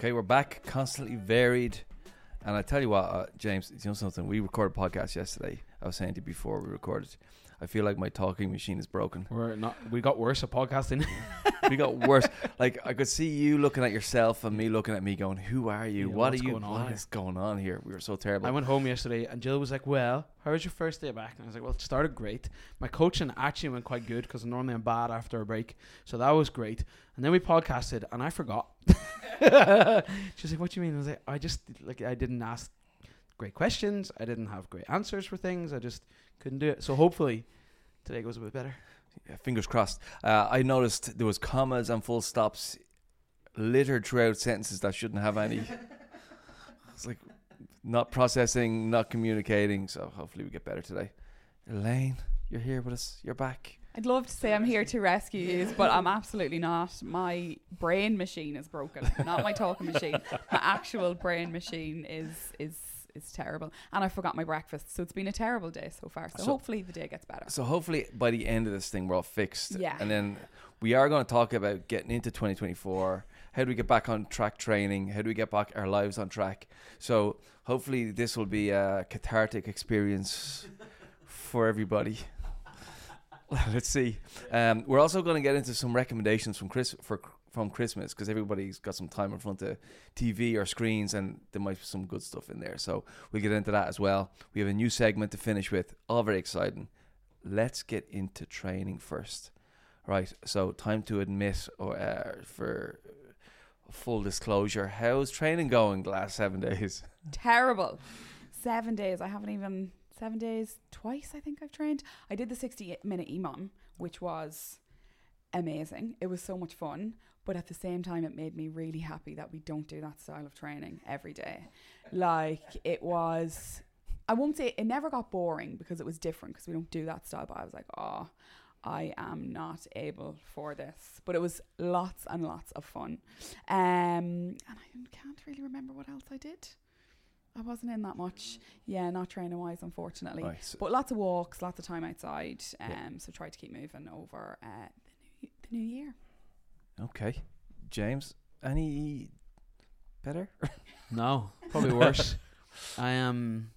Okay, we're back, constantly varied. And I tell you what, uh, James, you know something? We recorded a podcast yesterday. I was saying to you before we recorded. I feel like my talking machine is broken. We're not. We got worse at podcasting. we got worse. Like I could see you looking at yourself and me looking at me, going, "Who are you? Yeah, what are you? going on What here?" is going on here?" We were so terrible. I went home yesterday, and Jill was like, "Well, how was your first day back?" And I was like, "Well, it started great. My coaching actually went quite good because normally I'm bad after a break, so that was great." And then we podcasted, and I forgot. She's like, "What do you mean?" I was like, "I just like I didn't ask great questions. I didn't have great answers for things. I just couldn't do it. So hopefully today goes a bit better." Yeah, fingers crossed. Uh, I noticed there was commas and full stops littered throughout sentences that shouldn't have any. it's like not processing, not communicating. So hopefully we get better today. Elaine, you're here with us. You're back. I'd love to say I'm here to rescue you, but I'm absolutely not. My brain machine is broken, not my talking machine. My actual brain machine is is is terrible, and I forgot my breakfast. So it's been a terrible day so far. So, So- hopefully the day gets better. So hopefully by the end of this thing we're all fixed. Yeah. And then we are going to talk about getting into 2024. How do we get back on track training? How do we get back our lives on track? So hopefully this will be a cathartic experience for everybody. Let's see. Um, we're also going to get into some recommendations from Chris for from Christmas because everybody's got some time in front of TV or screens, and there might be some good stuff in there. So we'll get into that as well. We have a new segment to finish with. All very exciting. Let's get into training first. Right. So time to admit, or uh, for full disclosure, how's training going the last seven days? Terrible. Seven days. I haven't even seven days. Twice I think I've trained. I did the 60 minute EMOM, which was amazing. It was so much fun. But at the same time, it made me really happy that we don't do that style of training every day. Like it was, I won't say it never got boring because it was different because we don't do that style. But I was like, oh, I am not able for this. But it was lots and lots of fun. Um, and I can't really remember what else I did. I wasn't in that much. Yeah, not training wise, unfortunately. Right. But lots of walks, lots of time outside. Um, Yeah. so try to keep moving over uh, the, new, the new year. Okay. James, any better? No, probably worse. I am.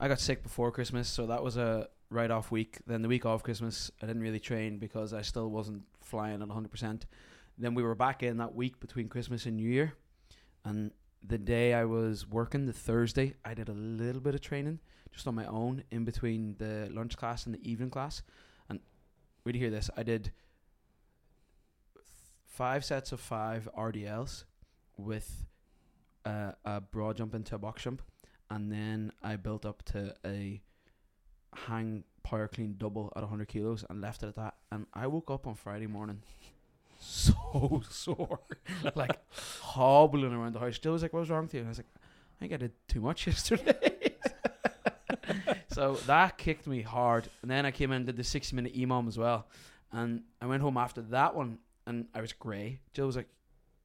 I got sick before Christmas, so that was a write off week. Then the week of Christmas, I didn't really train because I still wasn't flying at 100%. Then we were back in that week between Christmas and New Year. And the day I was working, the Thursday, I did a little bit of training just on my own in between the lunch class and the evening class. And wait to hear this. I did five sets of five RDLs with uh, a broad jump into a box jump, and then I built up to a hang power clean double at 100 kilos and left it at that. And I woke up on Friday morning so sore, like hobbling around the house. Jill was like, "What was wrong with you?" And I was like, "I think I did too much yesterday." so that kicked me hard. And then I came in and did the 60 minute EMOM as well. And I went home after that one and I was grey. Jill was like,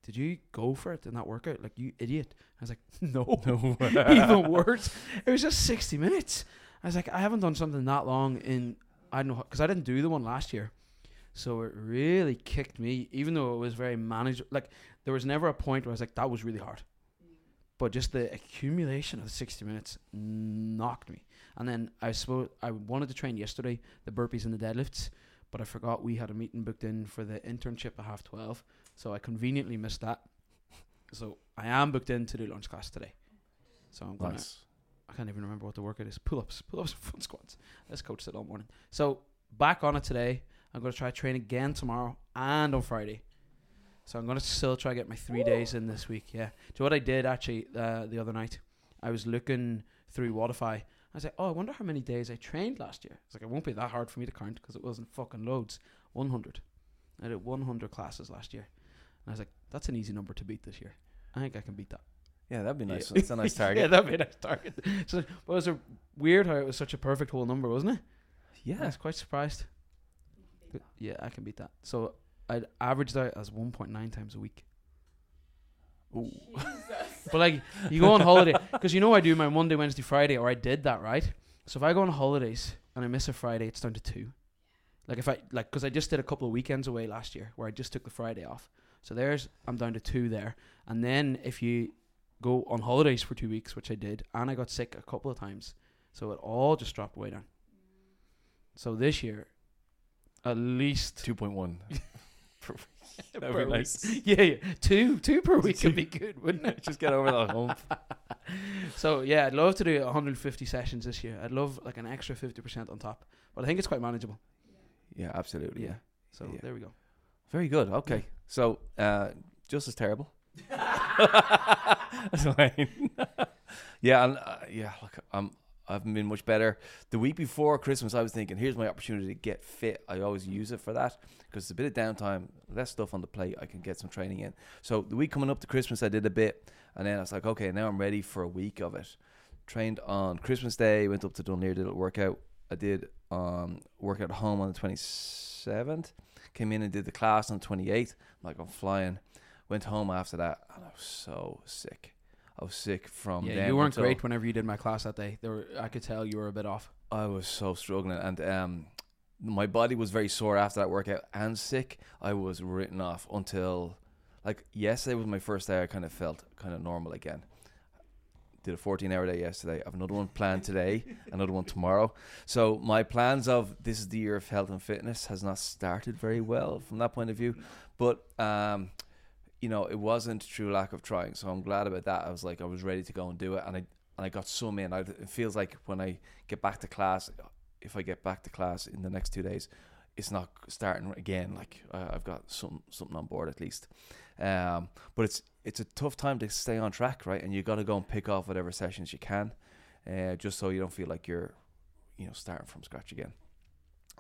Did you go for it in that workout? Like, you idiot. I was like, No. No. Even worse. It was just 60 minutes. I was like, I haven't done something that long in, I don't know, because I didn't do the one last year. So it really kicked me, even though it was very manageable. Like, there was never a point where I was like, That was really hard. But just the accumulation of the 60 minutes knocked me. And then I suppose I wanted to train yesterday, the burpees and the deadlifts, but I forgot we had a meeting booked in for the internship at half 12. So I conveniently missed that. So I am booked in to do lunch class today. So I'm gonna Nice. I can't even remember what the workout is. Pull ups, pull ups, front squats. This coach said all morning. So back on it today. I'm gonna try train again tomorrow and on Friday. So I'm gonna still try to get my three days in this week. Yeah. So what I did actually uh, the other night? I was looking through Wodify. I was like, oh, I wonder how many days I trained last year. It's like it won't be that hard for me to count because it wasn't fucking loads. 100. I did 100 classes last year, and I was like, that's an easy number to beat this year. I think I can beat that. Yeah, that'd be nice. Yeah. That's a nice target. yeah, that'd be a nice target. So, but it was a weird how it was such a perfect whole number, wasn't it? Yeah. I was quite surprised. But yeah, I can beat that. So I'd averaged out as 1.9 times a week. Ooh. But like, you go on holiday because you know I do my Monday, Wednesday, Friday, or I did that right. So if I go on holidays and I miss a Friday, it's down to two. Like if I like, because I just did a couple of weekends away last year where I just took the Friday off. So there's I'm down to two there. And then if you go on holidays for two weeks, which I did, and I got sick a couple of times, so it all just dropped way down. So this year, at least Two point one. That'd per be nice. week. Yeah, yeah, two two per week would be good, wouldn't it? Just get over that hump. So yeah, I'd love to do 150 sessions this year. I'd love like an extra 50% on top, but I think it's quite manageable. Yeah, absolutely. Yeah. So Yeah. there we go. Very good. Okay. So, uh, just as terrible. That's fine. yeah, and uh, yeah, look, I'm I haven't been much better. The week before Christmas, I was thinking, here's my opportunity to get fit. I always use it for that because it's a bit of downtime, less stuff on the plate. I can get some training in. So the week coming up to Christmas, I did a bit, and then I was like, okay, now I'm ready for a week of it. Trained on Christmas Day, went up to Dunleer, did a workout. I did um workout at home on the 27th. Came in and did the class on the 28th. I'm like, I'm flying. Went home after that, and I was so sick. I was sick from yeah, you weren't great whenever you did my class that day. There were, I could tell you were a bit off. I was so struggling, and um, my body was very sore after that workout and sick. I was written off until like yesterday was my first day. I kind of felt kind of normal again. Did a 14 hour day yesterday. I have another one planned today, another one tomorrow. So my plans of this is the year of health and fitness has not started very well from that point of view. But um, you know, it wasn't through lack of trying. So I'm glad about that. I was like, I was ready to go and do it, and I and I got some in. I, it feels like when I get back to class, if I get back to class in the next two days, it's not starting again. Like uh, I've got some something on board at least. Um, but it's it's a tough time to stay on track, right? And you got to go and pick off whatever sessions you can, uh, just so you don't feel like you're, you know, starting from scratch again.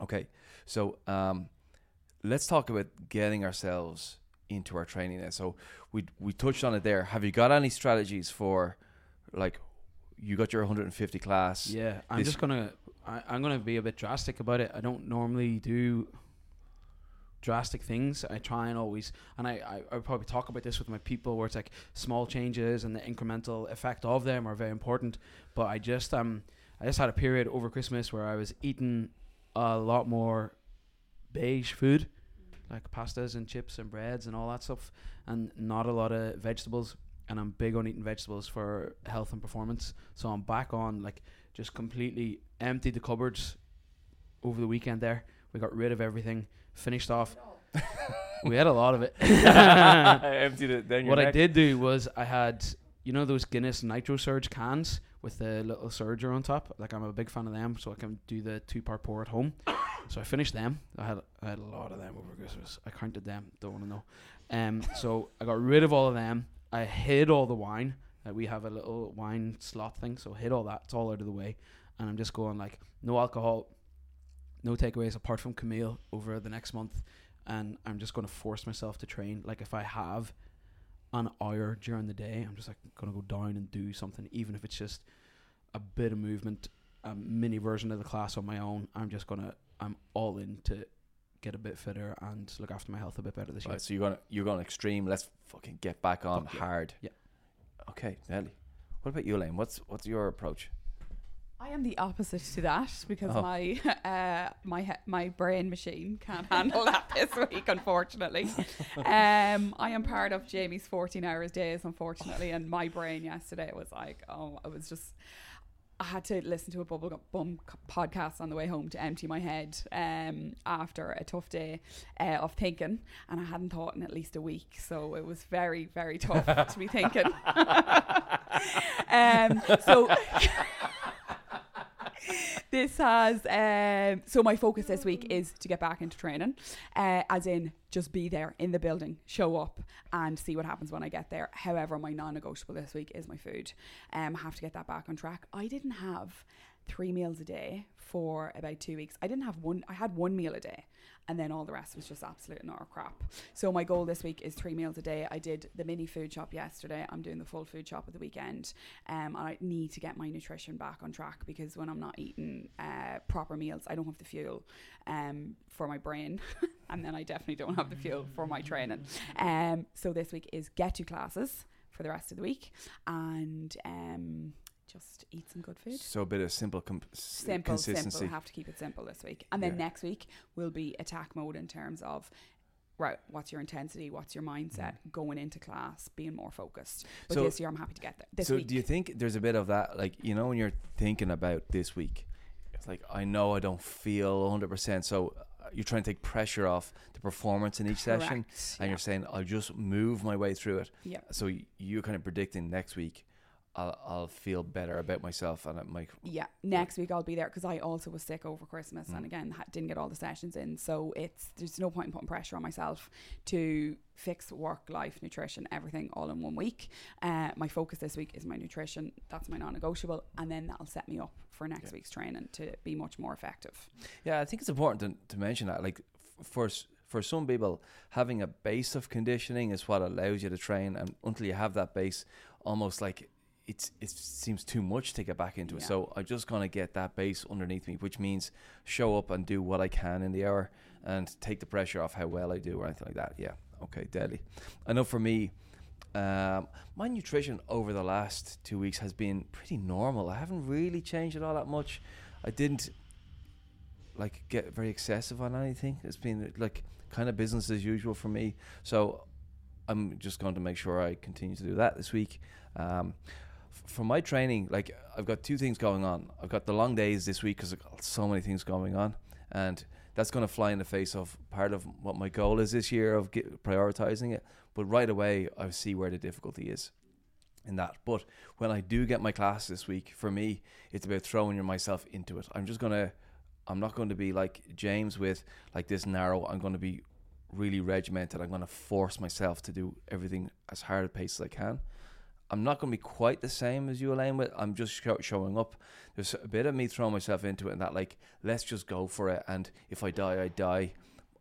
Okay, so um, let's talk about getting ourselves into our training. Now. So we we touched on it there. Have you got any strategies for, like, you got your 150 class? Yeah, I'm just gonna. I, I'm gonna be a bit drastic about it. I don't normally do drastic things. I try and always, and I, I I probably talk about this with my people where it's like small changes and the incremental effect of them are very important. But I just um I just had a period over Christmas where I was eating a lot more beige food, like pastas and chips and breads and all that stuff, and not a lot of vegetables. And I'm big on eating vegetables for health and performance. So I'm back on like just completely emptied the cupboards over the weekend there. We got rid of everything, finished off. we had a lot of it. I emptied it. Then what I did do was I had you know those Guinness Nitro Surge cans with the little surger on top. Like I'm a big fan of them, so I can do the two part pour at home. So I finished them. I had I had a lot of them over Christmas. I counted them. Don't want to know. Um, so I got rid of all of them. I hid all the wine. Uh, we have a little wine slot thing, so hid all that. It's all out of the way, and I'm just going like no alcohol, no takeaways apart from Camille over the next month, and I'm just going to force myself to train. Like if I have an hour during the day, I'm just like gonna go down and do something, even if it's just a bit of movement, a mini version of the class on my own. I'm just gonna, I'm all in to get a bit fitter and look after my health a bit better this year. Right, so you're gonna you're going extreme. Let's fucking get back on Fuck yeah. hard. Yeah. Okay, Nelly. What about you, Elaine? What's what's your approach? I am the opposite to that because Oh. my uh, my he- my brain machine can't handle that this week, unfortunately. Um, I am part of Jamie's 14 hours days, unfortunately, and my brain yesterday was like, oh, I was just. I had to listen to a bubble bum podcast on the way home to empty my head um, after a tough day uh, of thinking, and I hadn't thought in at least a week, so it was very, very tough to be thinking. um, so this has um, so my focus this week is to get back into training uh, as in just be there in the building show up and see what happens when i get there. However my non-negotiable this week is my food. Um, have to get that back on track. I didn't have three meals a day for about two weeks i didn't have one i had one meal a day and then all the rest was just absolute and utter crap. So my goal this week is three meals a day. I did the mini food shop yesterday. I'm doing the full food shop at the weekend. Um, I need to get my nutrition back on track because when I'm not eating uh, proper meals, I don't have the fuel um, for my brain, and then I definitely don't have the fuel for my training. Um, so this week is get to classes for the rest of the week, and um, just eat some good food. So a bit of simple com- s- Simple, consistency. simple. Have to keep it simple this week, and then Yeah. next week will be attack mode in terms of right, what's your intensity? What's your mindset going into class? Being more focused. But So- this year, I'm happy to get there. This so week. do you think there's a bit of that, like you know, when you're thinking about this week, it's like I know I don't feel 100, percent so uh, you're trying to take pressure off the performance in each session, and yeah. you're saying I'll just move my way through it. Yeah. So you're kind of predicting next week, I'll I'll feel better about myself, and it might. Yeah, next week I'll be there because I also was sick over Christmas Mm. and again ha- didn't get all the sessions in. So it's there's no point in putting pressure on myself to fix work, life, nutrition, everything all in one week. Uh, my focus this week is my nutrition. That's my non-negotiable, and then that'll set me up for next Yeah. week's training to be much more effective. Yeah, I think it's important to, to mention that. Like f- for for some people, having a base of conditioning is what allows you to train, and until you have that base, almost like it's it seems too much to get back into it. So I'm just gonna get that base underneath me, which means show up and do what I can in the hour, and take the pressure off how well I do or anything like that. Yeah, okay, deadly. I know for me. Um, my nutrition over the last two weeks has been pretty normal. I haven't really changed it all that much. I didn't like get very excessive on anything. It's been like kind of business as usual for me. So I'm just going to make sure I continue to do that this week. Um, for my training, like I've got two things going on. I've got the long days this week because I've got so many things going on, and that's going to fly in the face of part of what my goal is this year of prioritizing it. But right away, I see where the difficulty is in that. But when I do get my class this week, for me, it's about throwing myself into it. I'm just gonna, I'm not going to be like James with like this narrow. I'm going to be really regimented. I'm going to force myself to do everything as hard a pace as I can. I'm not going to be quite the same as you, Elaine. With I'm just show, showing up. There's a bit of me throwing myself into it, and that like let's just go for it. And if I die, I die.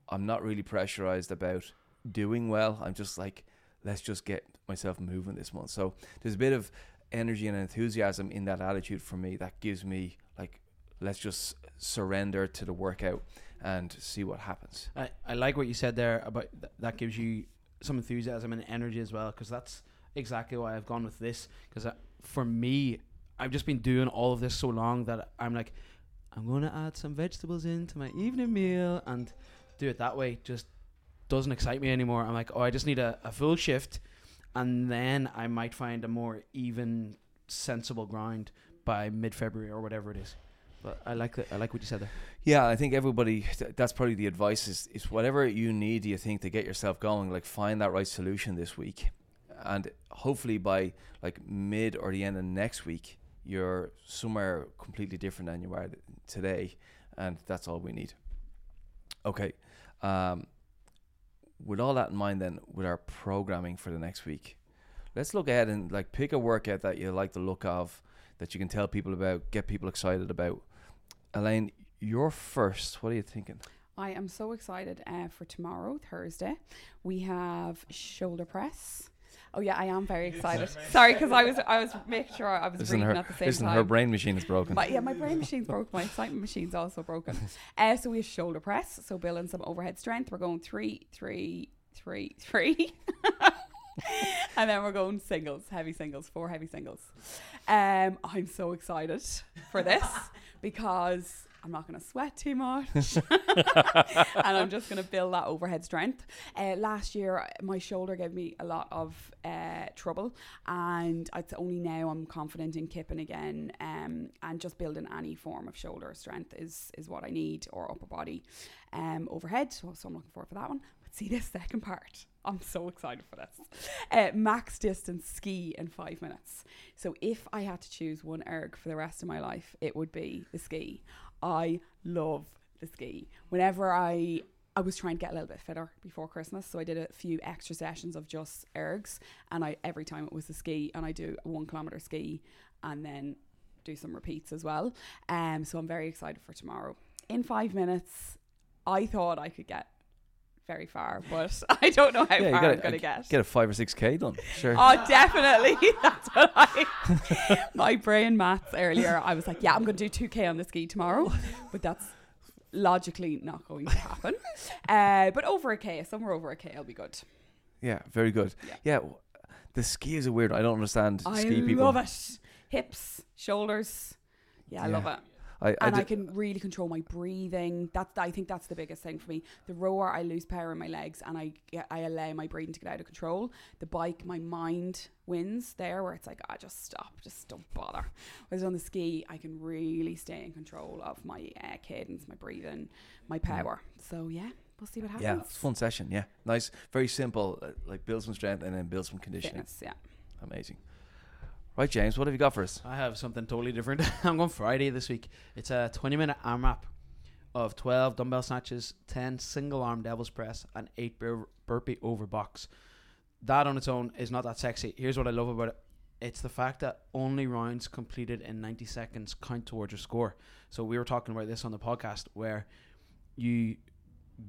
I'm not really pressurized about doing well. I'm just like let's just get myself moving this month. So there's a bit of energy and enthusiasm in that attitude for me that gives me like let's just surrender to the workout and see what happens. I, I like what you said there about th- that gives you some enthusiasm and energy as well because that's exactly why I've gone with this because uh, for me I've just been doing all of this so long that I'm like I'm to add some vegetables into my evening meal and do it that way just doesn't excite me anymore. I'm like oh I just need a, a full shift and then I might find a more even sensible grind by mid-February or whatever it is. But I like I like what you said there. Yeah, I think everybody th- that's probably the advice is, is whatever you need you think to get yourself going, like find that right solution this week. And hopefully by like mid or the end of next week, you're somewhere completely different than you are today. And that's all we need. Okay. Um, with all that in mind then with our programming for the next week, let's look ahead and like pick a workout that you like the look of, that you can tell people about, get people excited about. Elaine, you're first. What are you thinking? I am so excited uh, for tomorrow, Thursday. We have shoulder press. Oh yeah, I am very excited. Sorry, because I was I was making sure I was Listen, reading her, at the same listen time. her brain machine is broken. My, yeah, my brain machine's broken. My excitement machine's also broken. Uh, so we have shoulder press. So building some overhead strength. We're going three, three, three, three. and then we're going singles, heavy singles, four heavy singles. Um, I'm so excited for this because I'm not going to sweat too much. and I'm just going to build that overhead strength. Uh, last year, my shoulder gave me a lot of uh, trouble, and it's only now I'm confident in kipping again. Um, and just building any form of shoulder strength is is what I need, or upper body um, overhead. So, so I'm looking forward for that one. But see this second part. I'm so excited for this. Uh, max distance ski in five minutes. So if I had to choose one erg for the rest of my life, it would be the ski. I love the ski. Whenever I I was trying to get a little bit fitter before Christmas, so I did a few extra sessions of just ergs, and I every time it was the ski, and I do a one kilometer ski, and then do some repeats as well. Um, so I'm very excited for tomorrow. In five minutes, I thought I could get very far, but I don't know how Yeah, far gotta- I'm going to get. Get a five or six k done. Sure. Oh, definitely. That's what I. My brain maths earlier, I was like, yeah, I'm going to do 2K on the ski tomorrow, but that's logically not going to happen. Uh, but over a K, somewhere over a K, I'll be good. yeah, very good. Yeah. Yeah. the ski is a weird. I don't understand I ski people. love it. Hips, shoulders. Yeah, I love it. I, I and I, can really control my breathing. That's I think that's the biggest thing for me. The rower, I lose power in my legs, and I I allow my breathing to get out of control. The bike, my mind wins there, where it's like, ah, just stop, just don't bother. Whereas on the ski, I can really stay in control of my uh, cadence, my breathing, my power. So yeah, we'll see what happens. yeah, it's a fun session. Yeah, nice, very simple. uh, Like build some strength and then build some conditioning. Fitness, yeah. Amazing. Right, James, what have you got for us? I have something totally different. I'm going Friday this week. It's a 20 minute AMRAP of 12 dumbbell snatches, 10 single arm devil's press, and 8 bur- burpee over box. That on its own is not that sexy. Here's what I love about it it's the fact that only rounds completed in 90 seconds count towards your score. So we were talking about this on the podcast where you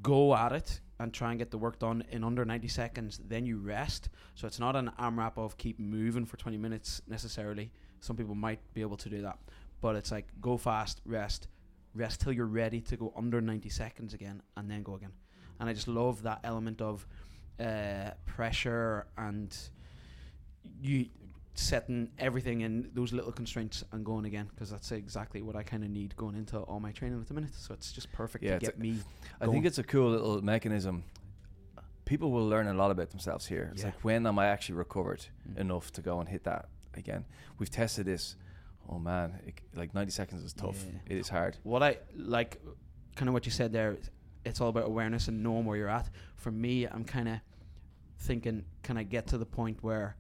go at it and try and get the work done in under 90 seconds, then you rest. So it's not an AMRAP of keep moving for 20 minutes necessarily. Some people might be able to do that, but it's like go fast, rest, rest till you're ready to go under 90 seconds again, and then go again. And I just love that element of uh, pressure and you setting everything in those little constraints and going again because that's exactly what I kind of need going into all my training at the minute. So it's just perfect Yeah, to get me. I Go think it's a cool little mechanism. People will learn a lot about themselves here. It's Yeah. like when am I actually recovered Mm. enough to go and hit that again? We've tested this. Oh man, it, like 90 seconds is tough. Yeah. It is hard. What I like, kind of what you said there, it's all about awareness and knowing where you're at. For me, I'm kind of thinking, can I get to the point where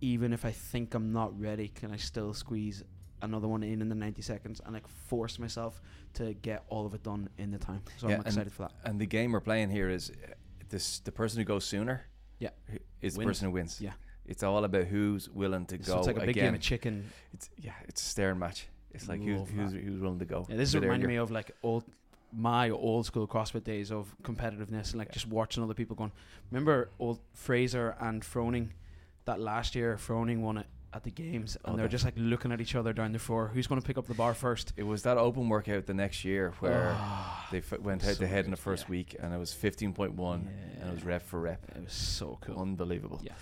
even if I think I'm not ready, can I still squeeze another one in in the 90 seconds and like force myself to get all of it done in the time? So Yeah, I'm excited for that. And the game we're playing here is uh, this: the person who goes sooner, Yeah. is the person who wins. Yeah. It's all about who's willing to So go it's like a big again. game of chicken. It's yeah, it's a staring match. It's like who's who's, who's willing to go. Yeah, this is reminding me of like old my old school CrossFit days of competitiveness and like Yeah. just watching other people going. Remember old Fraser and Froning that last year Froning won it at the games and Oh, they're just like looking at each other down the floor. Who's going to pick up the bar first? It was that open workout the next year where Ah, they f- went so head to head in the first yeah. week, and it was 15.1, and it was Yeah. rep for rep. It was so cool. Unbelievable. Yeah.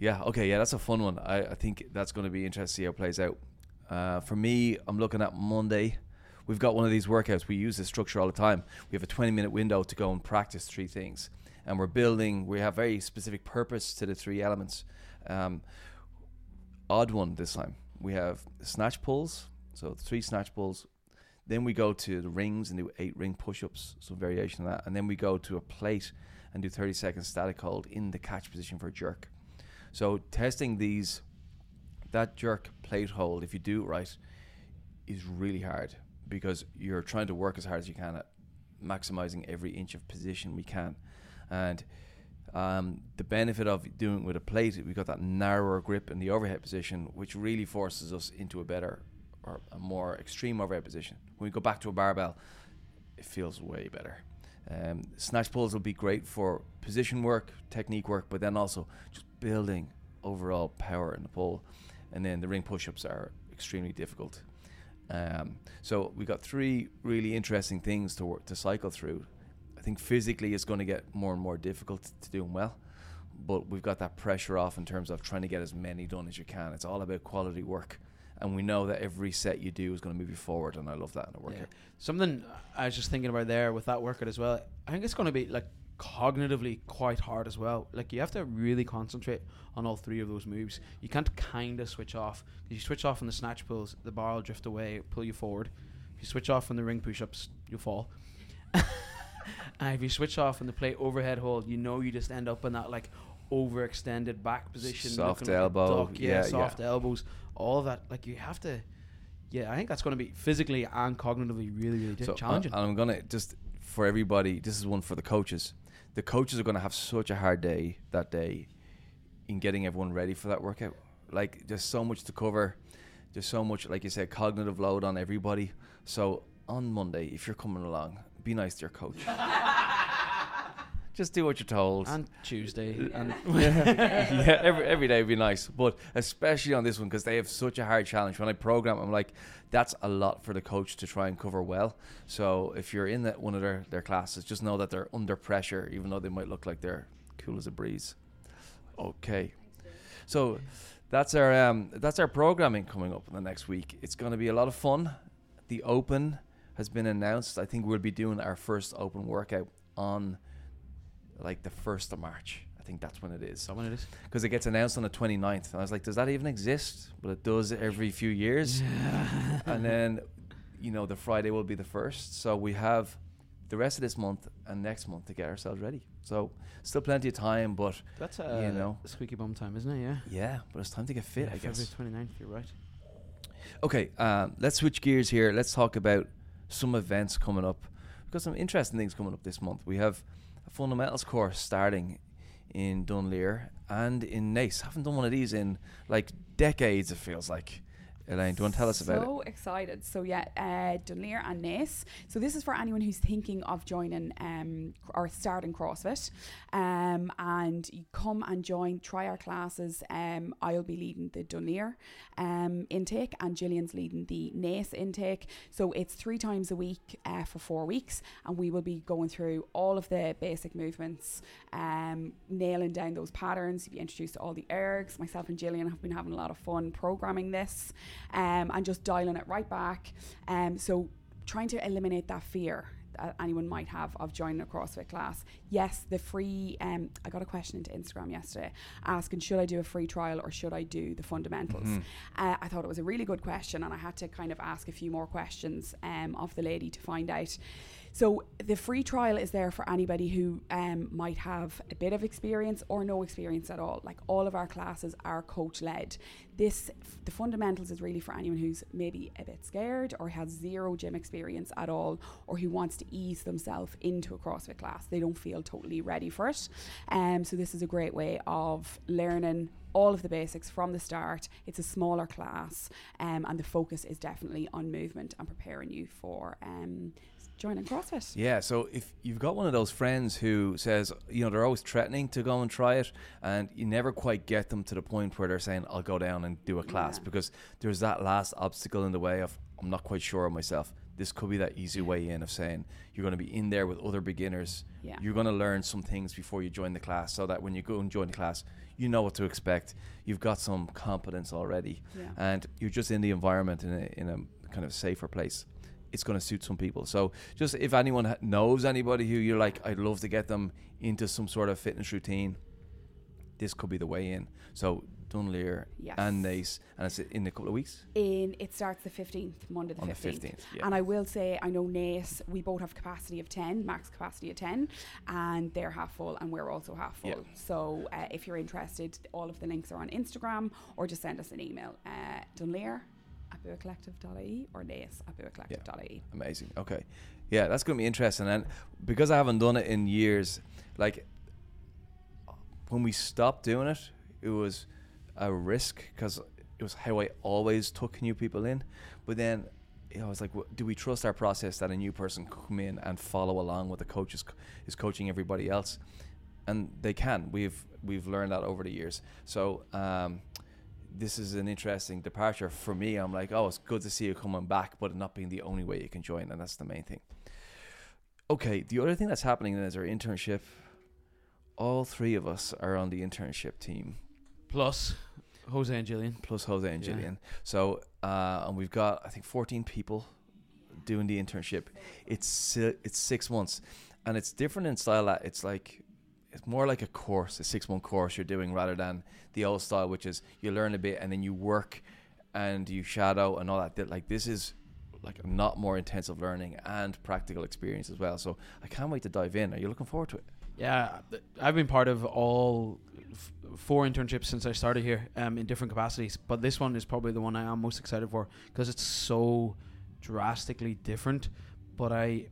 Yeah. Okay. Yeah, that's a fun one. I, I think that's going to be interesting to see how it plays out. Uh, for me, I'm looking at Monday. We've got one of these workouts. We use this structure all the time. We have a 20 minute window to go and practice three things, and we're building. We have very specific purpose to the three elements. Um, odd one this time. We have snatch pulls, so three snatch pulls. Then we go to the rings and do eight ring push ups, some variation of that. And then we go to a plate and do 30 seconds static hold in the catch position for a jerk. So testing these, that jerk plate hold, if you do it right, is really hard because you're trying to work as hard as you can at maximizing every inch of position we can. And um, the benefit of doing it with a plate, we've got that narrower grip in the overhead position, which really forces us into a better or a more extreme overhead position. When we go back to a barbell, it feels way better. Um, snatch pulls will be great for position work, technique work, but then also just building overall power in the pull. And then the ring push-ups are extremely difficult. Um, so we got three really interesting things to work to cycle through. I think physically it's going to get more and more difficult to do them well, but we've got that pressure off in terms of trying to get as many done as you can. It's all about quality work, and we know that every set you do is going to move you forward, and I love that in a workout. Yeah. Something I was just thinking about there with that workout as well. I think it's going to be like cognitively quite hard as well. Like you have to really concentrate on all three of those moves. You can't kind of switch off. If you switch off on the snatch pulls, the bar will drift away, pull you forward. If you switch off on the ring push-ups, you'll fall. and if you switch off and the plate overhead hold, you know you just end up in that like overextended back position, Soft like elbow, duck. yeah, yeah, yeah. soft elbows, all that. Like you have to. Yeah, I think that's going to be physically and cognitively really, really So challenging. I, am gonna just for everybody. This is one for the coaches. The coaches are gonna have such a hard day that day in getting everyone ready for that workout. Like there's so much to cover. There's so much, like you said, cognitive load on everybody. So on Monday, if you're coming along, be nice to your coach. just do what you're told. and Tuesday, and yeah, every every day would be nice, but especially on this one because they have such a hard challenge. When I program, I'm like, that's a lot for the coach to try and cover well. So if you're in that one of their their classes, just know that they're under pressure, even though they might look like they're cool as a breeze. Okay, so that's our um that's our programming coming up in the next week. It's going to be a lot of fun. the open has been announced. I think we'll be doing our first open workout on like the first of March. I think that's when it is. Someone it is. because it gets announced on the 29th. And I was like, does that even exist? But it does every few years. and then, you know, the Friday will be the first. So we have the rest of this month and next month to get ourselves ready. So still plenty of time, but That's a You know. squeaky bum time, isn't it? Yeah. yeah, but it's time to get fit, yeah, I guess. February 29th, you're right. Okay, um, let's switch gears here. Let's talk about some events coming up. We've got some interesting things coming up this month. We have a fundamentals course starting in Dunleer and in Naas. haven't done one of these in like decades, it feels like. Elaine, do you want to tell us about it? So excited. So yeah, uh, Dunleer and Naas. So this is for anyone who's thinking of joining um, or starting CrossFit. Um, and you come and join, try our classes. Um, I'll be leading the Dunleer um, intake and Gillian's leading the Naas intake. So it's three times a week uh, for four weeks. And we will be going through all of the basic movements, um, nailing down those patterns. You'll be introduced to all the ergs. Myself and Gillian have been having a lot of fun programming this um, and just dialing it right back. Um, so trying to eliminate that fear that anyone might have of joining a CrossFit class. Yes, the free. Um, I got a question into Instagram yesterday asking should I do a free trial or should I do the fundamentals. Mhm. Uh, I thought it was a really good question, and I had to kind of ask a few more questions um, of the lady to find out. So the free trial is there for anybody who um, might have a bit of experience or no experience at all. Like all of our classes are coach led. This the fundamentals is really for anyone who's maybe a bit scared or has zero gym experience at all, or who wants to ease themselves into a CrossFit class. They don't feel totally ready for it. Um, so this is a great way of learning all of the basics from the start. It's a smaller class, um, and the focus is definitely on movement and preparing you for um, joining CrossFit. Yeah, so if you've got one of those friends who says, you know, they're always threatening to go and try it, and you never quite get them to the point where they're saying, I'll go down and do a class Yeah. because there's that last obstacle in the way of, I'm not quite sure of myself. This could be that easy way in of saying you're going to be in there with other beginners. Yeah. You're going to learn some things before you join the class so that when you go and join the class, you know what to expect. You've got some competence already Yeah. and you're just in the environment in a, in a kind of safer place it's going to suit some people. So just if anyone knows anybody who you're like i'd love to get them into some sort of fitness routine this could be the way in. So dunleer Yes. and naas and it's in a couple of weeks? In it starts the 15th monday the on 15th, the 15th yeah. And i will say i know naas we both have capacity of 10 max capacity of 10 and they're half full and we're also half full. Yeah. so uh, if you're interested all of the links are on instagram or just send us an email uh, dunleer at buacollective.ie or naas at buacollective.ie Amazing. Okay. Yeah, that's going to be interesting. And because I haven't done it in years, like when we stopped doing it, it was a risk because it was how I always took new people in. But then you know, I was like, do we trust our process that a new person come in and follow along with the coach is, is coaching everybody else? And they can. We've we've learned that over the years. So um, this is an interesting departure for me. I'm like, oh, it's good to see you coming back, but not being the only way you can join, and that's the main thing. Okay, the other thing that's happening then is our internship. All three of us are on the internship team, Plus, Jose and Jillian. plus Jose and Yeah. Gillian. So, uh, and we've got I think 14 people doing the internship. It's si- it's six months, and it's different in style. That it's like it's more like a course, a six month course you're doing rather than the old style, which is you learn a bit and then you work and you shadow and all that. Like this is like a not more intensive learning and practical experience as well. So I can't wait to dive in. Are you looking forward to it? Yeah, I've been part of all f- four internships since I started here, um, in different capacities. But this one is probably the one I am most excited for because it's so drastically different. But I,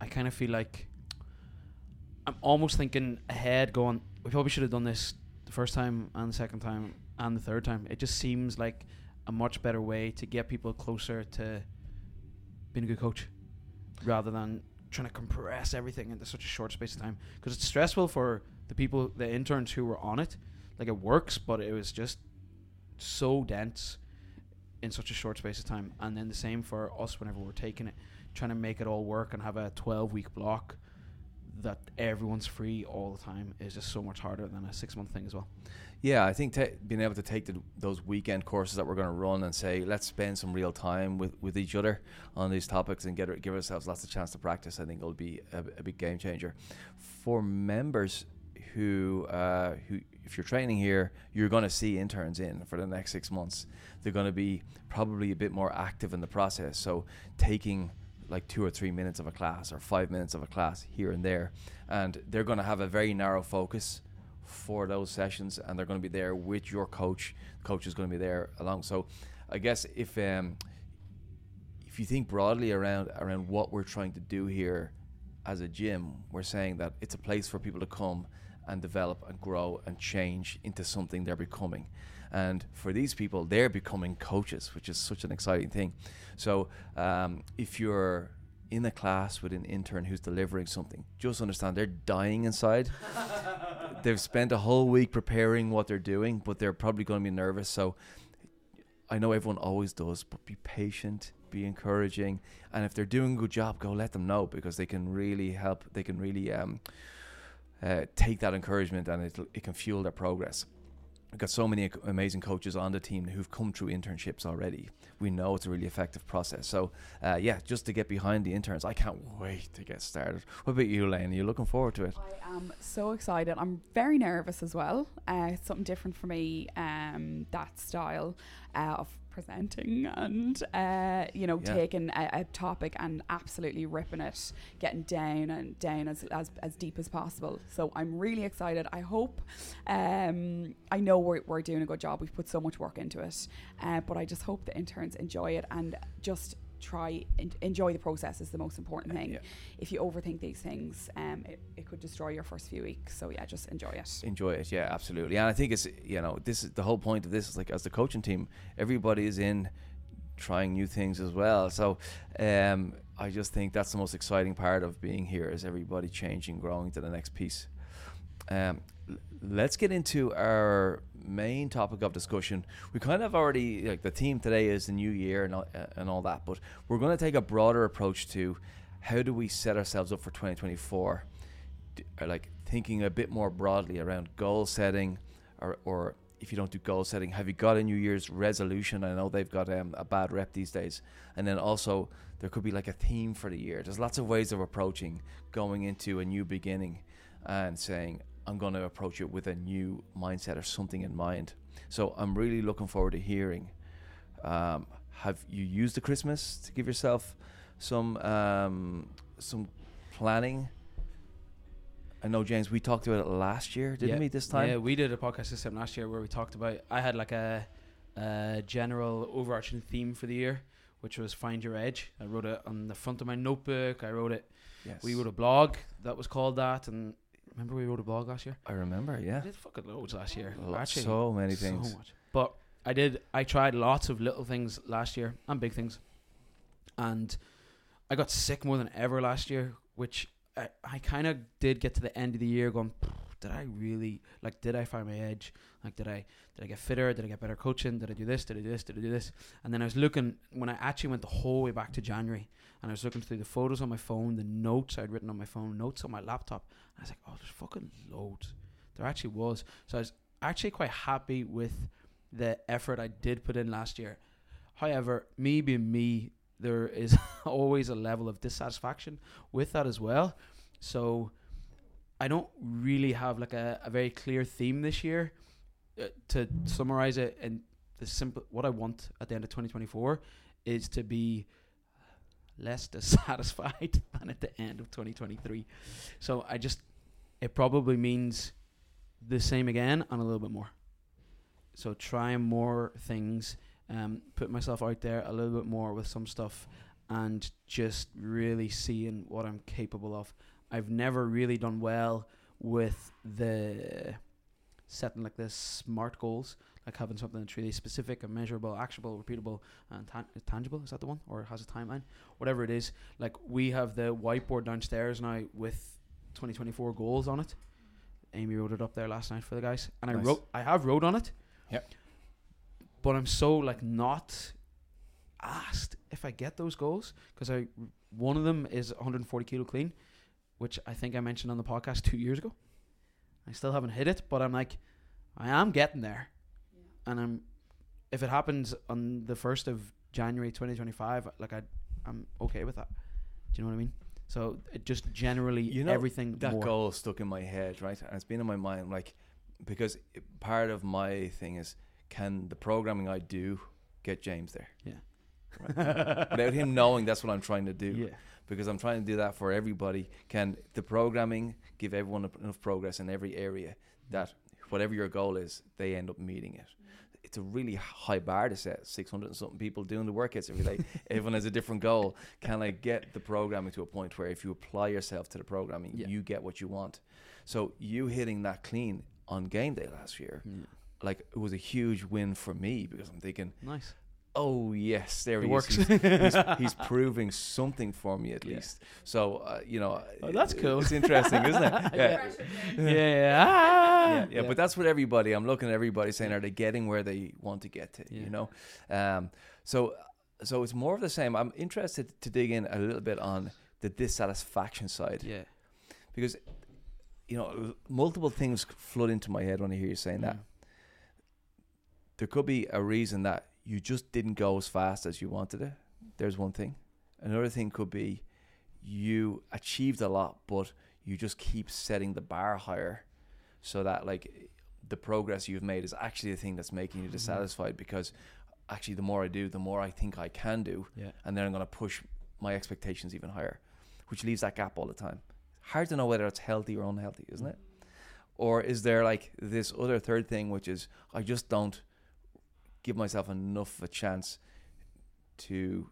I kind of feel like I'm almost thinking ahead, going, we probably should have done this the first time and the second time and the third time. It just seems like a much better way to get people closer to being a good coach, rather than trying to compress everything into such a short space of time. Because it's stressful for the people the interns who were on it. Like it works but it was just so dense in such a short space of time. And then the same for us whenever we're taking it trying to make it all work and have a 12 week block that everyone's free all the time is just so much harder than a six month thing as well. Yeah, I think ta being able to take the, those weekend courses that we're going to run and say let's spend some real time with, with each other on these topics and get give ourselves lots of chance to practice. I think will be a, a big game changer for members who uh, who if you're training here, you're going to see interns in for the next six months. They're going to be probably a bit more active in the process. So taking like two or three minutes of a class or five minutes of a class here and there, and they're going to have a very narrow focus for those sessions, and they're going to be there with your coach. The coach is going to be there along. So, I guess if um, if you think broadly around around what we're trying to do here as a gym, we're saying that it's a place for people to come and develop and grow and change into something they're becoming. And for these people, they're becoming coaches, which is such an exciting thing. So um, if you're in a class with an intern who's delivering something, just understand they're dying inside. They've spent a whole week preparing what they're doing, but they're probably going to be nervous. So I know everyone always does, but be patient, be encouraging, and if they're doing a good job, go let them know because they can really help. They can really um, uh, take that encouragement and it, it can fuel their progress. We've got so many amazing coaches on the team who've come through internships already. We know it's a really effective process. So, uh, yeah, just to get behind the interns, I can't wait to get started. What about you, Lane? Are you looking forward to it? I am so excited. I'm very nervous as well. Uh, it's something different for me, um, that style uh, of presenting and uh, you know Yeah. taking a, a topic and absolutely ripping it, getting down and down as, as as deep as possible. So I'm really excited. I hope. Um, I know we're we're doing a good job. We've put so much work into it, uh, but I just hope the interns enjoy it and just try and enjoy the process is the most important thing. Yeah. If you overthink these things, um, it, it could destroy your first few weeks. So yeah, just enjoy it. enjoy it yeah absolutely and i think it's you know this is the whole point of this is like as the coaching team everybody is in trying new things as well so um i just think that's the most exciting part of being here is everybody changing growing to the next piece um l- let's get into our main topic of discussion. We kind of already like the theme today is the new year and all, uh, and all that but we're going to take a broader approach to how do we set ourselves up for 2024 d- like thinking a bit more broadly around goal setting or, or if you don't do goal setting have you got a new year's resolution? I know they've got um, a bad rep these days. And then also there could be like a theme for the year. There's lots of ways of approaching going into a new beginning and saying i'm going to approach it with a new mindset or something in mind so i'm really looking forward to hearing um, have you used the christmas to give yourself some um, some planning I know, James. We talked about it last year, didn't Yeah. we? This time, Yeah, we did a podcast system last year where we talked about. I had like a, a general overarching theme for the year, which was find your edge. I wrote it on the front of my notebook. I wrote it. Yes. We wrote a blog that was called that, and remember we wrote a blog last year. I remember. Yeah, I did fucking loads last year. Lo- Actually, so many things. so much. But I did. I tried lots of little things last year and big things, and I got sick more than ever last year, which I, I kind of did get to the end of the year going. Did I really like? Did I find my edge? Like, did I did I get fitter? Did I get better coaching? Did I do this? Did I do this? Did I do this? And then I was looking when I actually went the whole way back to January, and I was looking through the photos on my phone, the notes I'd written on my phone, notes on my laptop. I was like, oh, there's fucking loads. There actually was. So I was actually quite happy with the effort I did put in last year. However, me being me, there is always a level of dissatisfaction with that as well. So I don't really have like a, a very clear theme this year. Uh, to summarize it, and the simple what I want at the end of 2024 is to be less dissatisfied than at the end of 2023. So I just it probably means the same again and a little bit more. So trying more things, um, put myself out there a little bit more with some stuff, and just really seeing what I'm capable of. I've never really done well with the setting like this smart goals, like having something that's really specific and measurable, actionable, repeatable, and tan- tangible. Is that the one, or has a timeline? Whatever it is, like we have the whiteboard downstairs now with 2024 goals on it. Amy wrote it up there last night for the guys, and I wrote, I have wrote on it. Yep. But I'm so like not asked if I get those goals because I one of them is 140 kilo clean. Which I think I mentioned on the podcast two years ago. I still haven't hit it, but I'm like, I am getting there, and I'm. If it happens on the first of January 2025, like I, I'm okay with that. Do you know what I mean? So it just generally You know, everything that more. goal stuck in my head, right? And it's been in my mind, like, because part of my thing is, can the programming I do get James there? Without him knowing that's what I'm trying to do. yeah, Because I'm trying to do that for everybody. Can the programming give everyone enough progress in every area that whatever your goal is, they end up meeting it? It's a really high bar to set. 600 and something people doing the workouts every day. Everyone has a different goal. Can I get the programming to a point where if you apply yourself to the programming, Yeah. you get what you want? So you hitting that clean on game day last year, Yeah. like it was a huge win for me because I'm thinking, nice. Oh yes, there It he works. is. He's, he's, he's proving something for me at Yeah. least. So uh, you know, Oh, that's it- cool. It's interesting, isn't it? Yeah. yeah, yeah, ah, Yeah, yeah, but that's what everybody. I'm looking at everybody saying, are they getting where they want to get to? Yeah. You know, um, so so it's more of the same. I'm interested to dig in a little bit on the dissatisfaction side yeah. because you know multiple things flood into my head when I hear you saying that. Mm. There could be a reason that you just didn't go as fast as you wanted it. There's one thing. Another thing could be you achieved a lot, but you just keep setting the bar higher so that like the progress you've made is actually the thing that's making you Mhm. dissatisfied because actually the more I do, the more I think I can do, Yeah. and then I'm going to push my expectations even higher, which leaves that gap all the time. Hard to know whether it's healthy or unhealthy, isn't it? Or is there like this other third thing, which is I just don't give myself enough of a chance to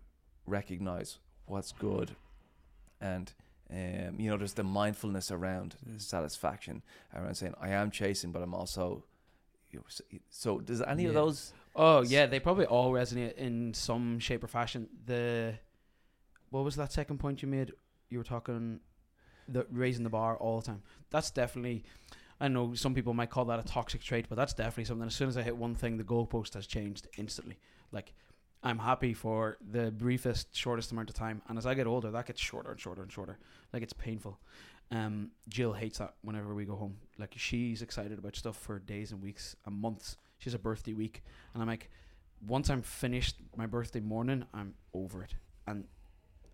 recognize what's good and um, you know there's the mindfulness around Mm. satisfaction around saying I am chasing but I'm also you know, so, so does any of those Oh yeah, they probably all resonate in some shape or fashion. The what was that second point you made? You were talking the raising the bar all the time. That's definitely. I know some people might call that a toxic trait, but that's definitely something. As soon as I hit one thing, the goalpost has changed instantly. Like I'm happy for the briefest, shortest amount of time, and as I get older, that gets shorter and shorter and shorter. Like it's painful. Um, Jill hates that whenever we go home. Like she's excited about stuff for days and weeks and months. She's a birthday week, and I'm like, once I'm finished my birthday morning, I'm over it. And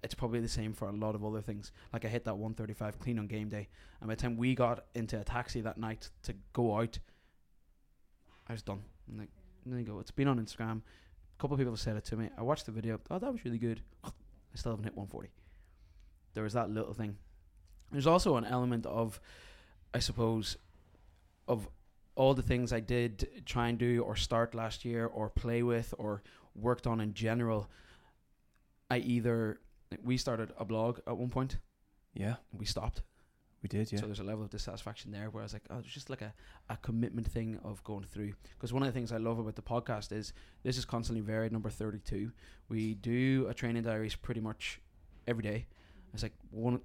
it's probably the same for a lot of other things. Like I hit that 135 clean on game day, and by the time we got into a taxi that night to go out, I was done. I'm like, there you go. It's been on Instagram. A couple of people have said it to me. I watched the video. Oh, that was really good. I still haven't hit 140. There was that little thing. There's also an element of, I suppose, of all the things I did try and do or start last year or play with or worked on in general. I either we started a blog at one point, yeah we stopped. we did yeah So there's a level of dissatisfaction there where I was like, oh, it's just like a, a commitment thing of going through. Because one of the things I love about the podcast is this is constantly varied, number 32. We do a training diaries pretty much every day. It's like, one,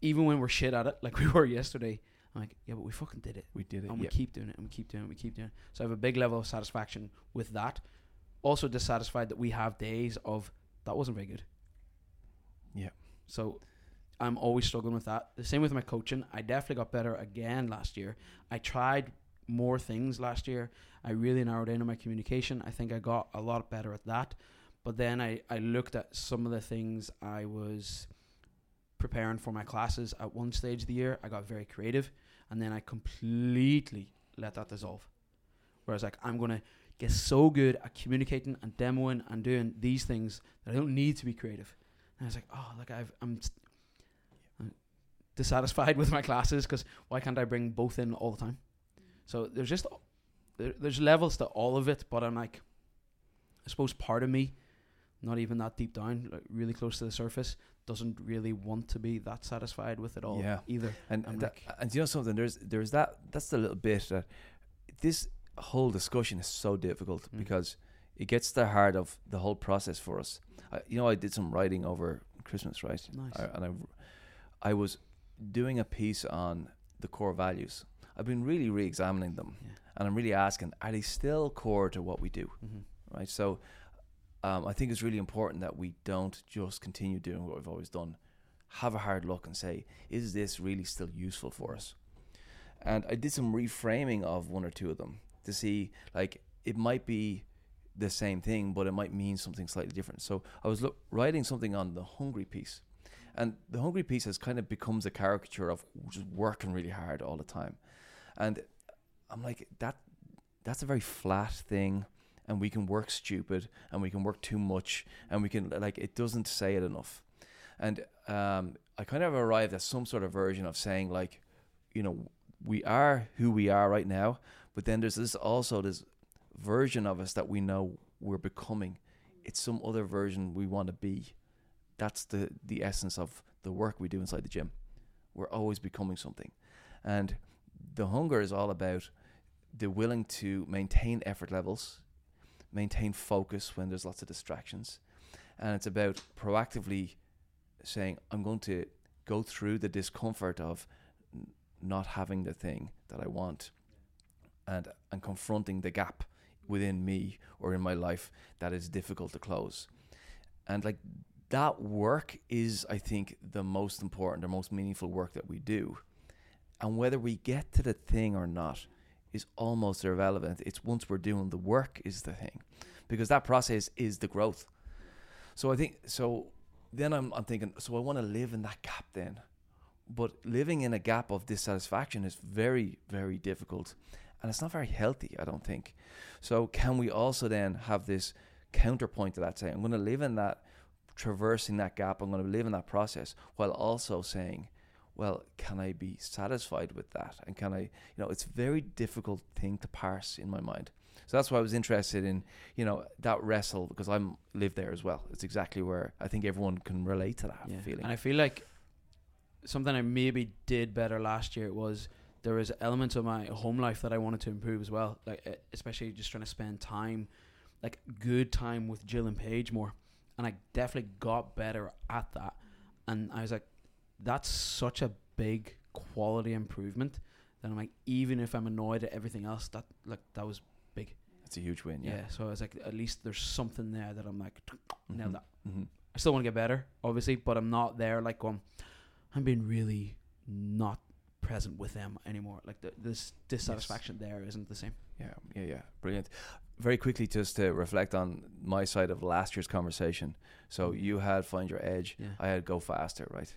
even when we're shit at it, like we were yesterday, I'm like, yeah, but we fucking did it. we did it And we keep doing it, and we keep doing it, and we keep doing it. So I have a big level of satisfaction with that. Also dissatisfied that we have days of, that wasn't very good. So I'm always struggling with that. The same with my coaching. I definitely got better again last year. I tried more things last year. I really narrowed in on my communication. I think I got a lot better at that. But then I, I looked at some of the things I was preparing for my classes at one stage of the year. I got very creative and then I completely let that dissolve. Whereas like I'm gonna get so good at communicating and demoing and doing these things that I don't need to be creative. And I was like, oh, like I've I'm, I'm dissatisfied with my classes because why can't I bring both in all the time? So there's just there, there's levels to all of it, but I'm like, I suppose part of me, not even that deep down, like really close to the surface, doesn't really want to be that satisfied with it all Yeah. either. And I'm that, like- and you know something? There's there's that that's the little bit that this whole discussion is so difficult Mm. because it gets to the heart of the whole process for us. I, you know, I did some writing over Christmas, right? Nice. I, and I, I was doing a piece on the core values. I've been really re-examining them, Yeah. and I'm really asking: Are they still core to what we do? Mm-hmm. right? So um, I think it's really important that we don't just continue doing what we've always done. have a hard look and say, is this really still useful for us? And I did some reframing of one or two of them to see, like, it might be the same thing, but it might mean something slightly different. So I was look, writing something on the hungry piece, and the hungry piece has kind of becomes a caricature of just working really hard all the time, and I'm like that. That's a very flat thing, and we can work stupid, and we can work too much, and we can like it doesn't say it enough, and um, I kind of arrived at some sort of version of saying like, you know, we are who we are right now, but then there's this also this version of us that we know we're becoming. It's some other version we want to be. That's the the essence of the work we do inside the gym. We're always becoming something, and the hunger is all about the willing to maintain effort levels, maintain focus when there's lots of distractions, and it's about proactively saying, "I'm going to go through the discomfort of not having the thing that I want." And, and confronting the gap within me or in my life that is difficult to close. And like that work is, I think, the most important or most meaningful work that we do. And whether we get to the thing or not is almost irrelevant. It's once we're doing the work is the thing, because that process is the growth. So I think so. Then I'm I'm thinking. So I want to live in that gap then, but living in a gap of dissatisfaction is very very difficult, and it's not very healthy. I don't think. So can we also then have this counterpoint to that? Saying I'm going to live in that, traversing that gap. I'm going to live in that process while also saying well, can I be satisfied with that? And can I, you know, it's a very difficult thing to parse in my mind. So that's why I was interested in, you know, that wrestle because I'm live there as well. It's exactly where I think everyone can relate to that feeling. And I feel like something I maybe did better last year was there was elements of my home life that I wanted to improve as well. Like especially just trying to spend time, like good time with Jill and Paige more. And I definitely got better at that. And I was like, that's such a big quality improvement that I'm like, even if I'm annoyed at everything else, that like that was big. it's a huge win. Yeah. Yeah. So I was like, at least there's something there that I'm like, nailed Mhm. that. Mhm. I still want to get better, obviously, but I'm not there like going. I'm being really not present with them anymore. Like the, this dissatisfaction there isn't the same. Yeah, yeah, yeah. Brilliant. Very quickly, just to reflect on my side of last year's conversation. So you had find your edge. Yeah. I had go faster, right?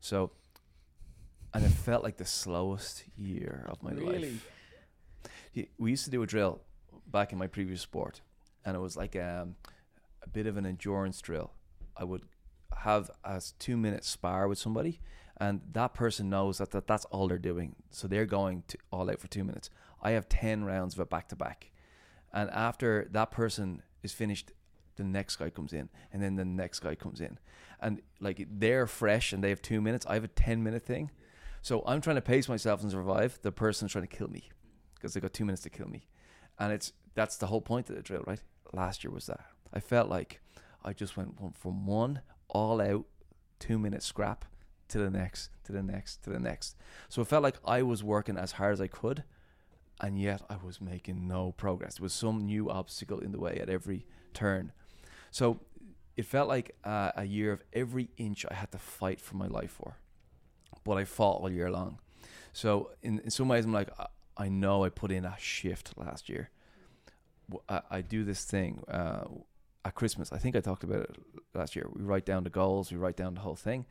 So, and it felt like the slowest year of my life. We used to do a drill back in my previous sport, and it was like um, a bit of an endurance drill. I would have a two minute spar with somebody, and that person knows that, that that's all they're doing. So they're going to all out for two minutes. I have 10 rounds of it back to back. And after that person is finished, the next guy comes in, and then the next guy comes in. And like they're fresh and they have two minutes. I have a 10 minute thing. So I'm trying to pace myself and survive. The person's trying to kill me because they got two minutes to kill me. And it's that's the whole point of the drill, right? Last year was that. I felt like I just went from one all out two minute scrap to the next, to the next, to the next. So it felt like I was working as hard as I could, and yet I was making no progress. There was some new obstacle in the way at every turn. So it felt like uh, a year of every inch I had to fight for my life for, but I fought all year long. So in, in some ways, I'm like, I, I know I put in a shift last year. I do this thing uh, at Christmas. I think I talked about it last year. We write down the goals, we write down the whole thing.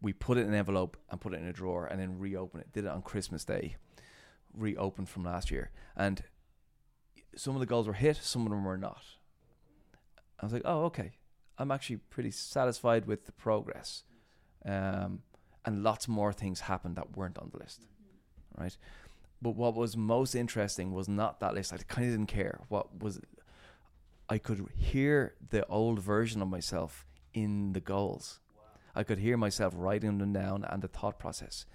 We put it in an envelope and put it in a drawer and then reopen it. Did it on Christmas Day, reopened from last year. And some of the goals were hit, some of them were not. I was like, oh, okay. I'm actually pretty satisfied with the progress. Um, and lots more things happened that weren't on the list, right? But what was most interesting was not that list. I kind of didn't care. What was, I could hear the old version of myself in the goals. I could hear myself writing them down and the thought process.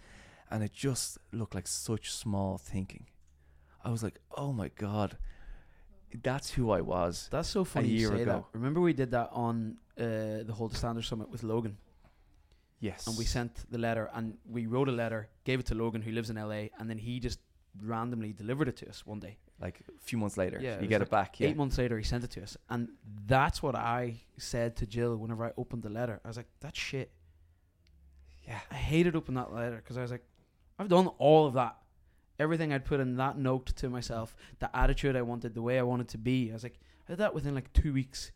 And it just looked like such small thinking. I was like, oh my God, that's who I was. That's so funny A year say that. ago. Remember we did that on uh, the Hold the Standard Summit with Logan, Yes. and we sent the letter, and we wrote a letter, gave it to Logan, who lives in LA, and then he just randomly delivered it to us one day. Like a few months later. Yeah, you get like it back. Yeah. Eight months later, he sent it to us, and that's what I said to Jill whenever I opened the letter. I was like, "That shit Yeah. I hated opening that letter because I was like, I've done all of that. Everything I'd put in that note to myself, the attitude I wanted, the way I wanted to be. I was like, I did that within like two weeks.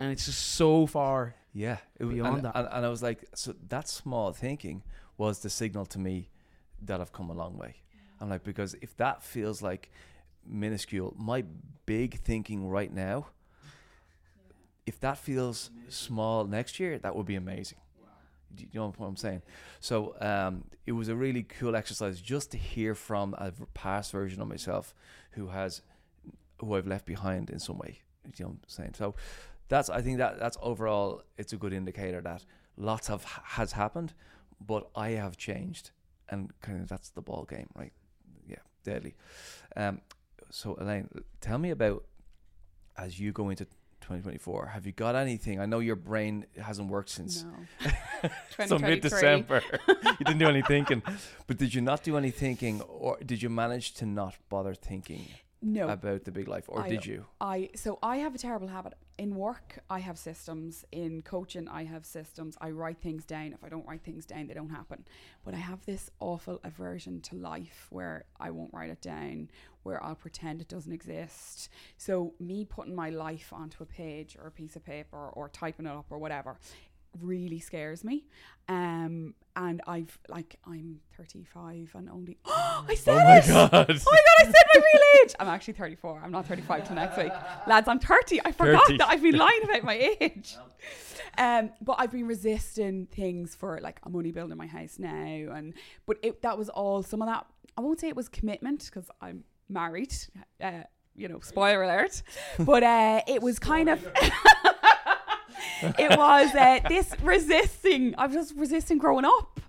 And it's just so far. Yeah, it was, Beyond and, that. And, and I was like, so that small thinking was the signal to me that I've come a long way. I'm like, because if that feels like minuscule, my big thinking right now, if that feels small next year, that would be amazing. Do you know what I'm saying? So um, it was a really cool exercise just to hear from a past version of myself who has, who I've left behind in some way. You know what I'm saying? So that's I think that that's overall it's a good indicator that lots of has happened, but I have changed, and kind of that's the ball game, right? Yeah, deadly. Um, so Elaine, tell me about as you go into 2024. Have you got anything? I know your brain hasn't worked since No. so mid December. you didn't do any thinking, but did you not do any thinking, or did you manage to not bother thinking No. about the big life, or I- did you? I so I have a terrible habit in work. I have systems in coaching. I have systems. I write things down. If I don't write things down, they don't happen. But I have this awful aversion to life where I won't write it down, where I'll pretend it doesn't exist. So me putting my life onto a page or a piece of paper or typing it up or whatever really scares me. Um, and I've like I'm 35 and only oh, I said it. god! Oh my god, I said my real age. I'm actually 34. I'm not 35 till next week. Lads, I'm 30. I forgot 30. that I've been lying about my age. Um, but I've been resisting things for like I'm only building my house now, and but it that was all some of that. I won't say it was commitment because I'm married. Uh, you know, spoiler alert. But uh, it was kind of. it was uh, this resisting. I'm just resisting growing up.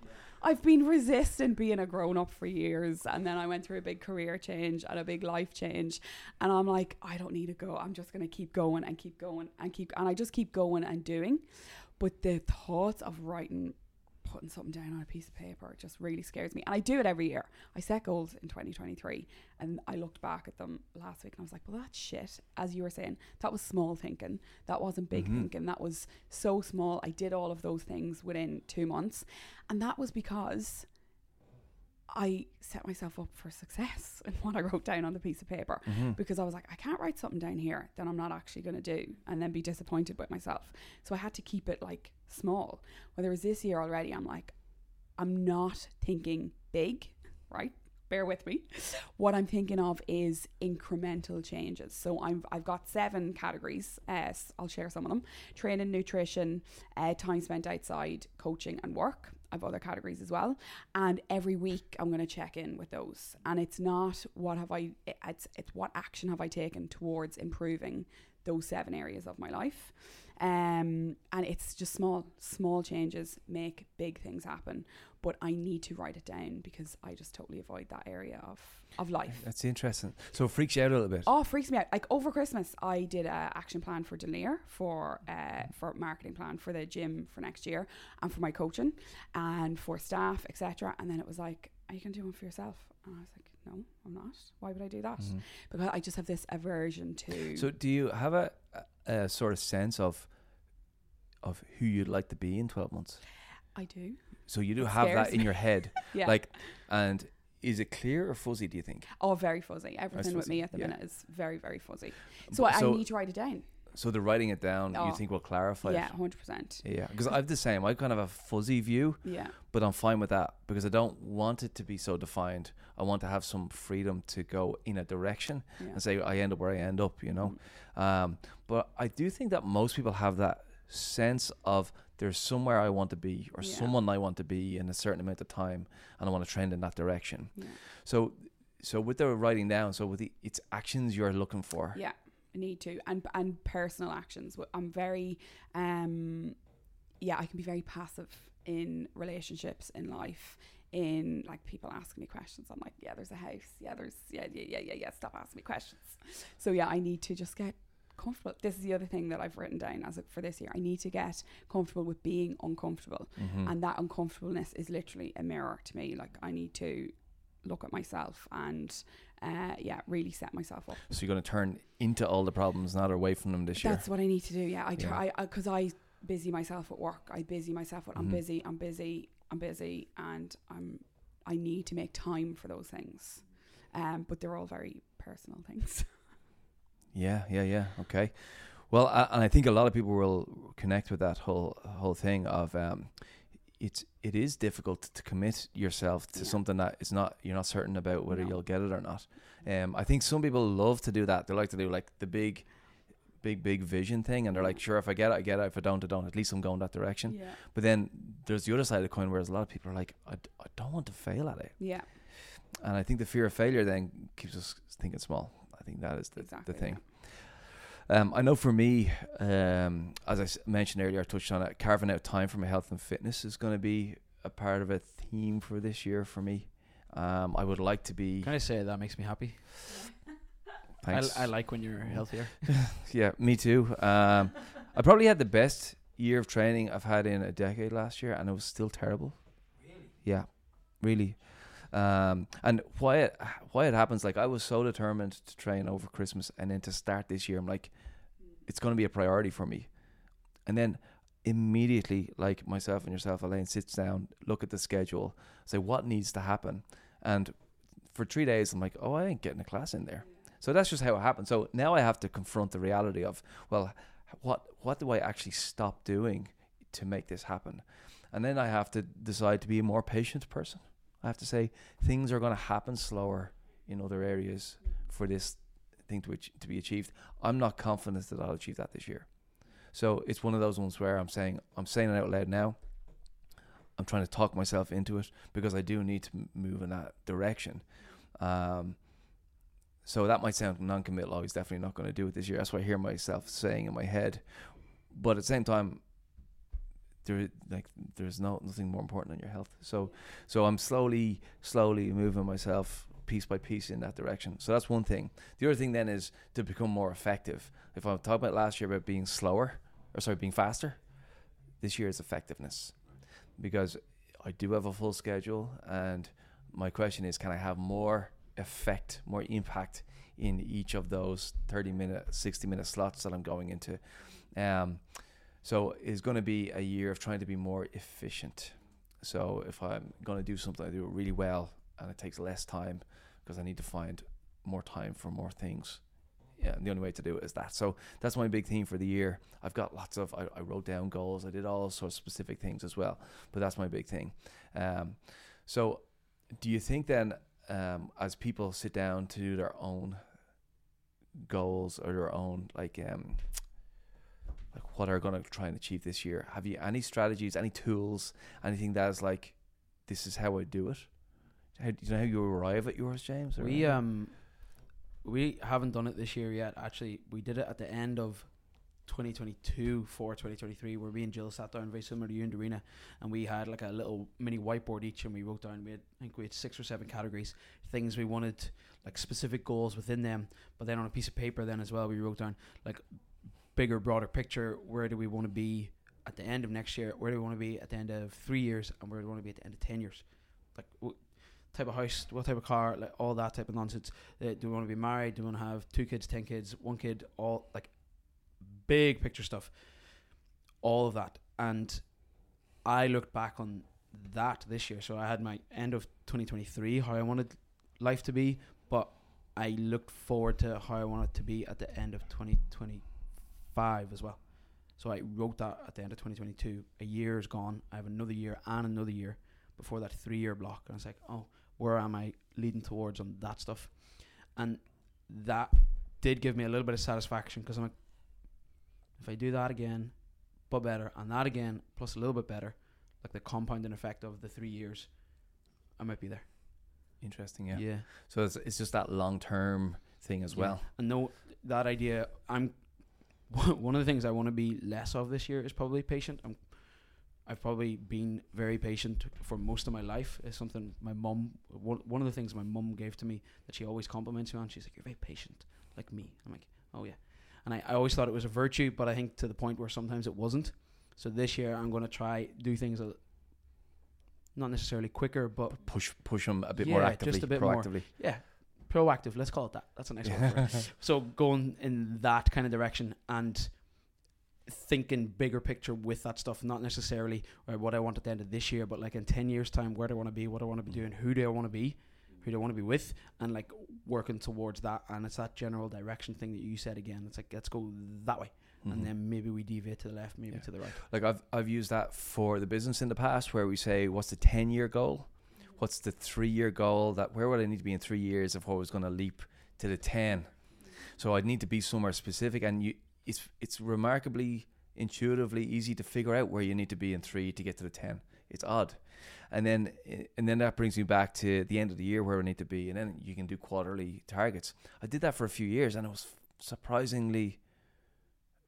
I've been resisting being a grown up for years, and then I went through a big career change and a big life change, and I'm like, I don't need to go. I'm just gonna keep going and keep going and keep, and I just keep going and doing. But the thoughts of writing, putting something down on a piece of paper, just really scares me. And I do it every year. I set goals in 2023, and I looked back at them last week, and I was like, well, that's shit. As you were saying, that was small thinking. That wasn't big Mhm. thinking. That was so small. I did all of those things within two months. And that was because I set myself up for success in what I wrote down on the piece of paper. Mhm. Because I was like, I can't write something down here that I'm not actually going to do and then be disappointed with myself. So I had to keep it like small. Whereas this year already, I'm like, I'm not thinking big, right? Bear with me. What I'm thinking of is incremental changes. So I'm I've got seven categories. Uh, s- I'll share some of them: training, nutrition, uh, time spent outside, coaching, and work. I've other categories as well. And every week I'm going to check in with those. And it's not what have I. It's it's what action have I taken towards improving those seven areas of my life. Um, and it's just small, small changes make big things happen. But I need to write it down because I just totally avoid that area of, of life. That's interesting. So it freaks you out a little bit. Oh, it freaks me out. Like over Christmas, I did a action plan for Delier for uh, for marketing plan for the gym for next year and for my coaching and for staff, etc. And then it was like, are you gonna do one for yourself? And I was like, no, I'm not. Why would I do that? Mhm. Because I just have this aversion to. So do you have a, a, a sort of sense of of who you'd like to be in 12 months? I do. So you do It have that in me. your head. Yeah. Like and is it clear or fuzzy do you think? oh, very fuzzy. Everything with me at the yeah. minute is very, very fuzzy. So, I, I need to write it down. so the writing it down Oh. you think will clarify Yeah, it? hundred percent. Yeah, because I've the same. I kind of have a fuzzy view, Yeah. but I'm fine with that because I don't want it to be so defined. I want to have some freedom to go in a direction yeah. and say I end up where I end up, you know. Mm. Um, but I do think that most people have that sense of there's somewhere I want to be or Yeah. someone I want to be in a certain amount of time, and I want to trend in that direction. Yeah. So, so with the writing down, so with the it's actions you're looking for. Yeah, I need to, and and personal actions. I'm very, um, yeah, I can be very passive in relationships in life. In like people asking me questions, I'm like, yeah, there's a house. Yeah, there's yeah, yeah, yeah, yeah, yeah. Stop asking me questions. So yeah, I need to just get comfortable. This is the other thing that I've written down as a, for this year. I need to get comfortable with being uncomfortable, Mhm. and that uncomfortableness is literally a mirror to me. Like I need to look at myself and uh, yeah, really set myself up. so you're going to turn into all the problems, not away from them this year. That's what I need to do. Yeah, I try because I busy myself at work. I busy myself with I'm Mhm. busy. I'm busy. I'm busy, and I'm I need to make time for those things. Um, but they're all very personal things. Yeah, yeah, yeah. Okay. Well, I, and I think a lot of people will connect with that whole whole thing of um, it's it is difficult to commit yourself to Yeah. something that is not you're not certain about whether No. you'll get it or not. Um, I think some people love to do that. They like to do like the big, big, big vision thing, and they're like, sure, if I get it, I get it. If I don't, I don't. At least I'm going that direction. Yeah, But then there's the other side of the coin, whereas a lot of people are like, "I don't want to fail at it, yeah, and I think the fear of failure then keeps us thinking small. I think that is the, exactly. the thing. Um, I know for me, um, as I mentioned earlier, I touched on it. Carving out time for my health and fitness is going to be a part of a theme for this year for me. Um, I would like to be. Can I say that makes me happy? I, Thanks. I like when you're healthier. yeah, me too. Um, I probably had the best year of training I've had in a decade last year, and it was still terrible. Really? Yeah, really. Um, and why it why it happens? Like I was so determined to train over Christmas, and then to start this year, I'm like, it's going to be a priority for me. And then immediately, like myself and yourself, Elaine sits down, look at the schedule, say what needs to happen, and for three days, I'm like, oh, I ain't getting a class in there. So that's just how it happened. So now I have to confront the reality of, well, what what do I actually stop doing to make this happen? And then I have to decide to be a more patient person. I have to say things are going to happen slower in other areas for this thing to ach- to be achieved. I'm not confident that I'll achieve that this year. So it's one of those ones where I'm saying I'm saying it out loud now. I'm trying to talk myself into it because I do need to move in that direction. Um, so that might sound non-committal. I was definitely not going to do it this year. That's what I hear myself saying in my head. But at the same time, there like there's no nothing more important than your health. So so I'm slowly slowly moving myself piece by piece in that direction. So that's one thing. The other thing then is to become more effective. If I'm talking about last year about being slower, or sorry, being faster, this year is effectiveness, because I do have a full schedule, and my question is, can I have more effect, more impact in each of those 30 minute, 60 minute slots that I'm going into? Um, so it's going to be a year of trying to be more efficient. So if I'm going to do something, I do it really well, and it takes less time because I need to find more time for more things. Yeah, and the only way to do it is that. So that's my big theme for the year. I've got lots of. I, I wrote down goals. I did all sorts of specific things as well, but that's my big thing. Um, so, do you think then, um, as people sit down to do their own goals or their own like um, like what are going to try and achieve this year? Have you any strategies, any tools, anything that is like, this is how I do it? How, do you know how you arrive at yours, James? We um we haven't done it this year yet. Actually, we did it at the end of 2022 for 2023 where me and Jill sat down very similar to you the arena and we had like a little mini whiteboard each and we wrote down we had I think we had six or seven categories things we wanted like specific goals within them but then on a piece of paper then as well we wrote down like bigger broader picture where do we want to be at the end of next year? Where do we want to be at the end of three years? And where do we want to be at the end of 10 years? Like w- type of house what type of car like all that type of nonsense. Uh, do we want to be married? Do we want to have two kids ten kids one kid? All like big picture stuff. All of that. And i looked back on that this year. So i had my end of 2023 how i wanted life to be but i looked forward to how i want it to be at the end of 2025 as well so i wrote that at the end of 2022 a year is gone i have another year and another year before that three year block and i was like oh where am i leading towards on that stuff and that did give me a little bit of satisfaction because i'm like if I do that again, but better, and that again, plus a little bit better, like the compounding effect of the three years, I might be there. Interesting, yeah. yeah. So it's, it's just that long term thing as Yeah. well. And no, that idea, I'm one of the things I want to be less of this year is probably patient. I'm, I've probably been very patient for most of my life. It's something my mum, one, one of the things my mum gave to me that she always compliments me on. She's like, "You're very patient, like me." I'm like, "Oh yeah," and I, I always thought it was a virtue, but I think to the point where sometimes it wasn't. So this year I'm going to try do things a, not necessarily quicker, but Push push them a bit more actively, just a bit more. proactively. yeah, proactive. Let's call it that. That's a nice one. So going in that kind of direction, and thinking bigger picture with that stuff, not necessarily uh, what I want at the end of this year, but like in ten years' time, where do I want to be, what do I want to be doing, who do I want to be, who do I want to be with, and like working towards that. And it's that general direction thing that you said again. It's like let's go that way, and then maybe we deviate to the left, maybe Yeah. to the right. like I've I've used that for the business in the past, where we say, what's the ten year goal? What's the three year goal? That where would I need to be in three years if I was going to leap to the ten? So I'd need to be somewhere specific, and you, it's it's remarkably intuitively easy to figure out where you need to be in three to get to the ten. It's odd, and then eh, and then that brings me back to the end of the year where I need to be, and then you can do quarterly targets. I did that for a few years, and it was surprisingly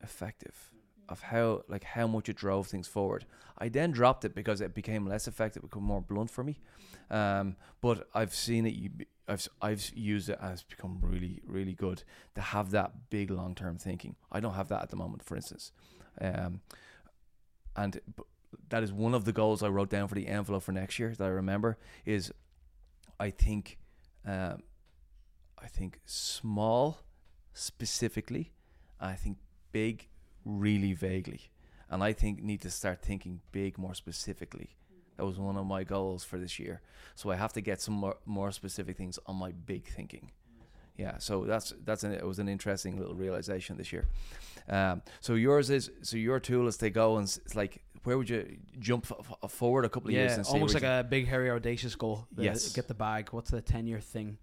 effective of how like how much it drove things forward. I then dropped it because it became less effective, become more blunt for me. Um, but I've seen it. I've I've used it it's become really really good to have that big long term thinking. I don't have that at the moment, for instance, um, and that is one of the goals I wrote down for the envelope for next year that I remember is I think um, I think small specifically, I think big really vaguely. And I think need to start thinking big more specifically. That was one of my goals for this year. So I have to get some more, more specific things on my big thinking. Yeah, so that's that's an, it was an interesting little realization this year. Um, so yours is so your tool is to go and it's like where would you jump f- f- forward a couple of years Yeah, almost like you- a big, hairy, audacious goal. The- Yes. get the bag. What's the ten-year thing?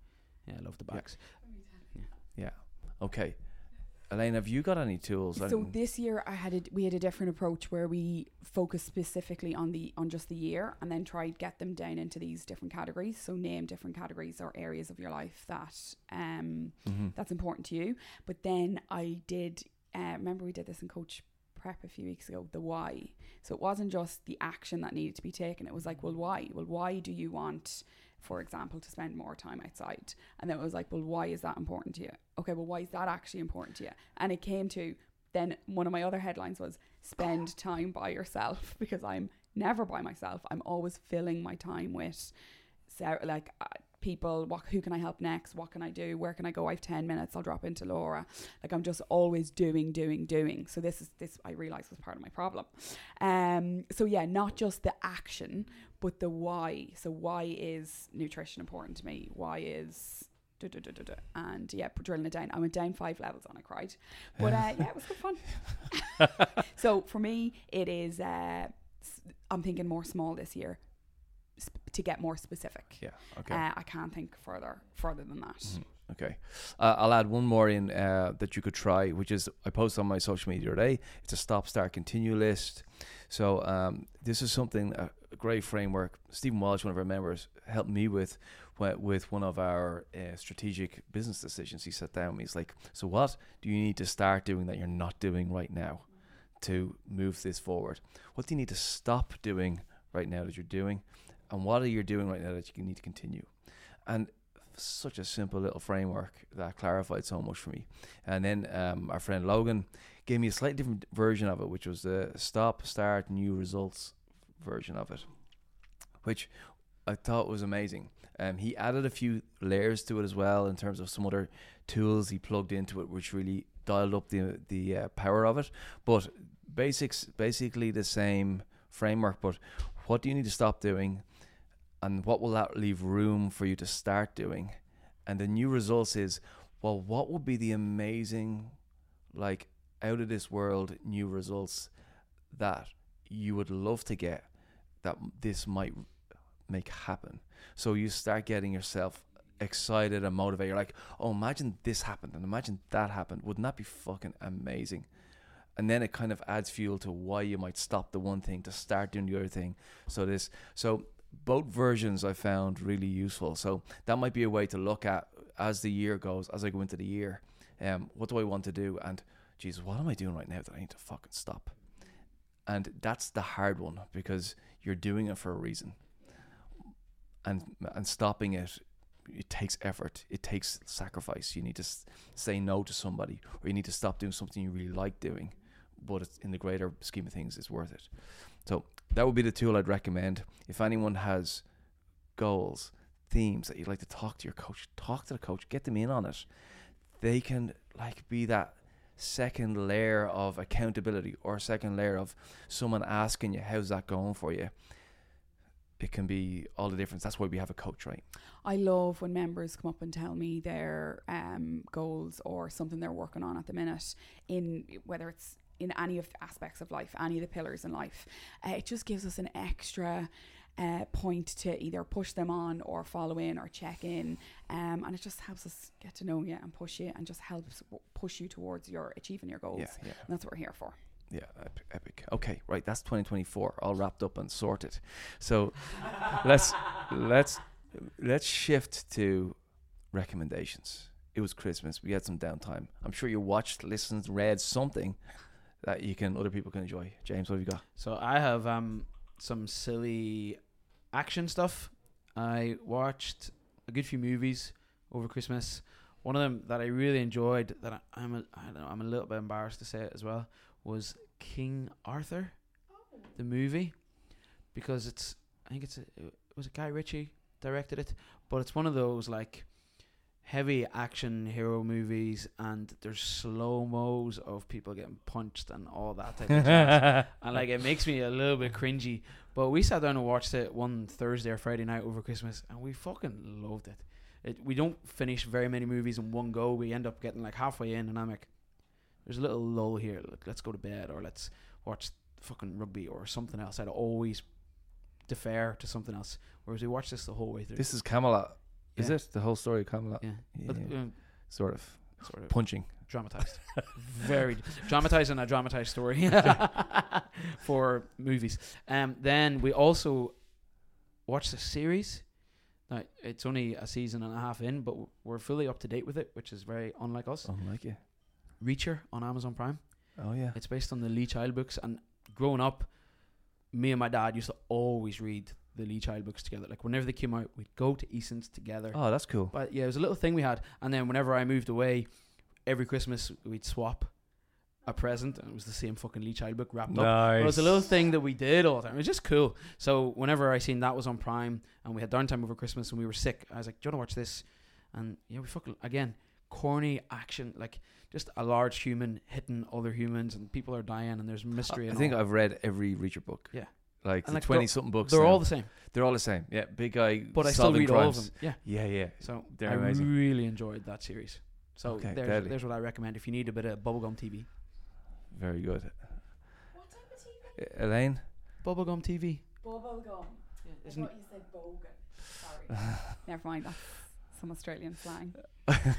Yeah, I love the bags. Yeah. bags. yeah okay. Elaine, have you got any tools? So this year I had a, we had a different approach where we focused specifically on the on just the year and then tried get them down into these different categories. So name different categories or areas of your life that um Mhm. that's important to you. But then I did uh, remember we did this in coach prep a few weeks ago, the why. So it wasn't just the action that needed to be taken. It was like, well, why? Well, why do you want, for example, to spend more time outside? And then it was like, well, why is that important to you? Okay, well, why is that actually important to you? And it came to then one of my other headlines was spend time by yourself because I'm never by myself. I'm always filling my time with like uh, people. What who can I help next? What can I do? Where can I go? I have ten minutes. I'll drop into Laura. Like I'm just always doing, doing, doing. So this is this I realized was part of my problem. Um. So yeah, not just the action, but the why. So why is nutrition important to me? Why is and yeah, drilling it down. I went down five levels and I cried, but uh, yeah, it was good fun. so for me, it is. Uh, I'm thinking more small this year to get more specific. yeah, okay. Uh, I can't think further further than that. Mhm. Okay. Uh, I'll add one more in uh, that you could try, which is I posted on my social media today. It's a stop, start, continue list. So um, this is something a, great framework. Stephen Walsh, one of our members, helped me with with one of our uh, strategic business decisions. He sat down. with me, He's like, "So what do you need to start doing that you're not doing right now to move this forward? What do you need to stop doing right now that you're doing, and what are you doing right now that you need to continue?" And such a simple little framework that clarified so much for me. And then um, our friend Logan gave me a slightly different version of it, which was the stop, start, new results version of it, which I thought was amazing. Um, he added a few layers to it as well in terms of some other tools he plugged into it, which really dialed up the the uh, power of it. But basics, basically the same framework. But what do you need to stop doing? And what will that leave room for you to start doing? And the new results is, well, what would be the amazing, like, out of this world new results that you would love to get that this might make happen? So you start getting yourself excited and motivated. You're like, oh, imagine this happened and imagine that happened. Wouldn't that be fucking amazing? And then it kind of adds fuel to why you might stop the one thing to start doing the other thing. So this, so both versions I found really useful. So that might be a way to look at as the year goes, as I go into the year. Um, what do I want to do? And Jesus, what am I doing right now that I need to fucking stop? And that's the hard one because you're doing it for a reason. And and stopping it, it takes effort. It takes sacrifice. You need to say no to somebody, or you need to stop doing something you really like doing, but in the greater scheme of things, it's worth it. So that would be the tool I'd recommend. If anyone has goals, themes that you'd like to talk to your coach, talk to the coach, get them in on it. They can like be that second layer of accountability or second layer of someone asking you, how's that going for you? It can be all the difference. That's why we have a coach, right? I love when members come up and tell me their um, goals or something they're working on at the minute in whether it's in any of the aspects of life, any of the pillars in life. Uh, it just gives us an extra uh, point to either push them on or follow in or check in. Um, and it just helps us get to know you and push you and just helps w- push you towards your achieving your goals. Yeah, yeah. And that's what we're here for. Yeah, epic, epic. Okay, right. That's 2024, all wrapped up and sorted. So let's let's let's shift to recommendations. It was Christmas. We had some downtime. I'm sure you watched, listened, read something that you can other people can enjoy. James, what have you got? So I have um some silly action stuff. I watched a good few movies over Christmas. One of them that I really enjoyed that I, I'm a, I don't know I'm a little bit embarrassed to say it as well was King Arthur, the movie, because it's I think it's a, it was a Guy Ritchie directed it, but it's one of those like heavy action hero movies and there's slow mos of people getting punched and all that type of jazz. and like it makes me a little bit cringy. But we sat down and watched it one Thursday or Friday night over Christmas, and we fucking loved it. It we don't finish very many movies in one go. We end up getting like halfway in, and I'm like, "There's a little lull here. Like, let's go to bed, or let's watch fucking rugby or something else." I'd always defer to something else. Whereas we watched this the whole way through. This is Camelot. Is it the whole story of Camelot? yeah, Yeah, but um, Sort of sort of punching. dramatized, very dramatized and a dramatized story for movies. Um, then we also watched a series. Now it's only a season and a half in, but we're fully up to date with it, which is very unlike us. Unlike you. Reacher on Amazon Prime. Oh yeah. It's based on the Lee Child books, and growing up, me and my dad used to always read the Lee Child books together. Like whenever they came out, we'd go to Eason's together. Oh, that's cool. But yeah, it was a little thing we had. And then whenever I moved away, every Christmas we'd swap a present, and it was the same fucking Lee Child book wrapped up. But it was a little thing that we did all the time. It was just cool. So whenever I seen that was on Prime, and we had downtime over Christmas, and we were sick, I was like, "Do you want to watch this?" And yeah, we fucking again corny action, like just a large human hitting other humans, and people are dying, and there's mystery. I and think all. I've read every Reacher book. Yeah. Like And the like, twenty something books. they're now. all the same, they're all the same. Yeah, big guy. but I still solving read all of them. Yeah. Yeah, yeah. So They're I amazing. really enjoyed that series. So Okay, there's, deadly. there's what I recommend if you need a bit of bubblegum TV. Very good. What type of TV? Elaine. Bubblegum TV. Bubblegum. I Isn't thought you said bogan. Sorry. Never mind. That's some Australian slang.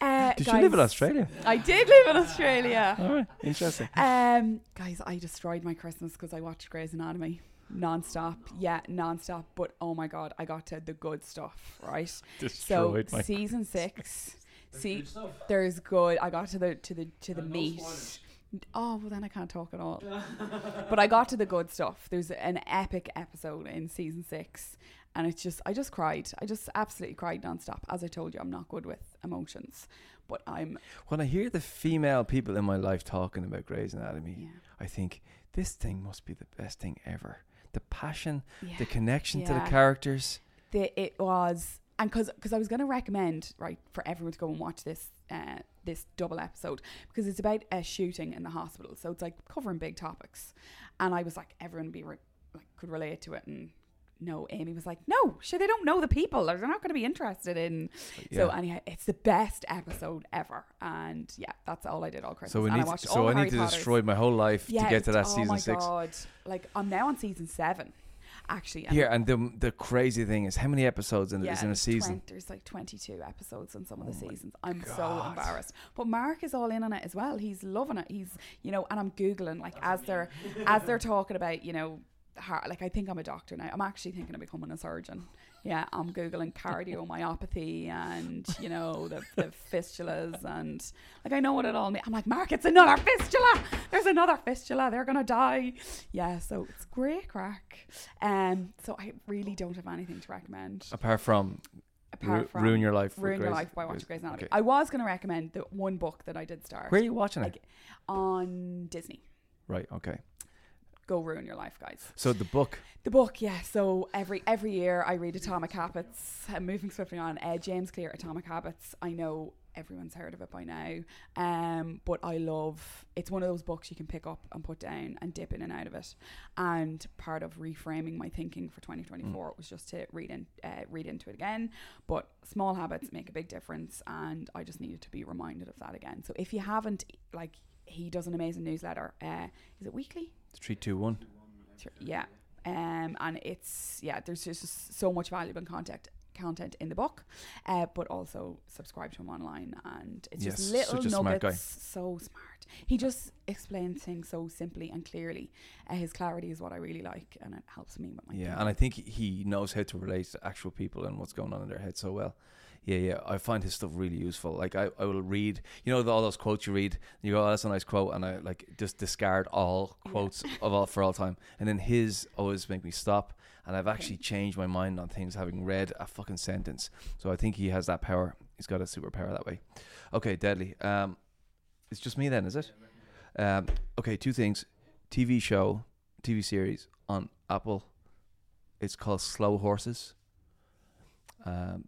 Uh, Did you live in Australia? I did live in Australia. All right, interesting. Um, guys, I destroyed my Christmas because I watched Grey's Anatomy non-stop. Yeah, non-stop. But oh my god, I got to the good stuff, right? so Destroyed my. season six. See, there's good. I got to the to the to the Uh, no meat. spoilers. Oh well, then I can't talk at all. but I got to the good stuff. There's an epic episode in season six, and it's just I just cried. I just absolutely cried nonstop. As I told you, I'm not good with emotions, but I'm When I hear the female people in my life talking about Grey's Anatomy, yeah. I think this thing must be the best thing ever. The passion, yeah. the connection to the characters. the, it was and because I was going to recommend right for everyone to go and watch this uh, this double episode because it's about a shooting in the hospital so it's like covering big topics and I was like everyone be re- like could relate to it and no Amy was like no sure they don't know the people they're not going to be interested in so Yeah. anyhow it's the best episode ever and yeah that's all I did all Christmas so we and need. I watched so all I need to Potters. destroy my whole life to get to that oh season my six. god like I'm now on season seven actually and Here and the the crazy thing is how many episodes in, is in a season? 20 there's like 22 episodes in some of the Oh seasons. I'm so embarrassed. But Mark is all in on it as well. He's loving it. He's, you know, and I'm googling like as they're as they're talking about, you know, har like I think I'm a doctor now. I'm actually thinking of becoming a surgeon. Yeah, I'm googling cardiomyopathy and you know the, the fistulas and like I know what it all means. I'm like, Mark, it's another fistula. There's another fistula. They're gonna die. Yeah, so it's great crack. Um, so I really don't have anything to recommend Apart from, ru- ruin your life. Ruin Your Life by watching Grey's- Grey's Anatomy. okay. I was going to recommend the one book that I did start Where are you watching it? On Disney. Right. Okay. Go ruin your life, guys. So the book. The book, yeah. So every every year I read Atomic Habits. I'm moving swiftly on. Uh, James Clear, Atomic Habits. I know everyone's heard of it by now, um, but I love. It's one of those books you can pick up and put down and dip in and out of it. And part of reframing my thinking for 2024 was just to read in, uh, read into it again. But small habits make a big difference, and I just needed to be reminded of that again. So if you haven't, like, he does an amazing newsletter. Uh, is it weekly? Three, two, one. Yeah. Um, and it's yeah, there's just so much valuable content content in the book, uh, but also subscribe to him online, and it's Yes, just little such a smart nuggets. guy. So smart. He just explains things so simply and clearly. Uh, his clarity is what I really like, and it helps me with my Yeah, and I think he knows how to relate to actual people and what's going on in their head so well. Yeah, yeah, I find his stuff really useful. Like I, I will read, you know, all those quotes you read. You go, oh, that's a nice quote, and I like just discard all quotes of all for all time. And then his always make me stop, and I've actually changed my mind on things having read a fucking sentence. So I think he has that power. He's got a superpower that way. Okay, deadly. Um, it's just me then, is it? Um, okay, two things. TV show, TV series on Apple. It's called Slow Horses. Um,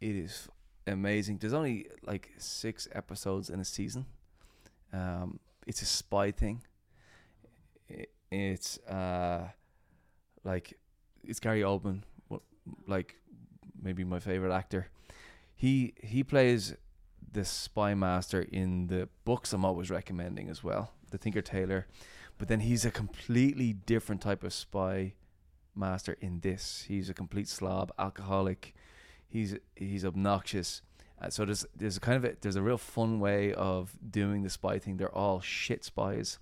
it is amazing. There's only like six episodes in a season. Um, it's a spy thing. I it's uh, like it's Gary Oldman, like maybe my favorite actor. He he plays the spy master in the books I'm always recommending as well, the Tinker Tailor. But then he's a completely different type of spy master in this. He's a complete slob, alcoholic. He's he's obnoxious. Uh, so there's there's a kind of a, there's a real fun way of doing the spy thing. They're all shit spies.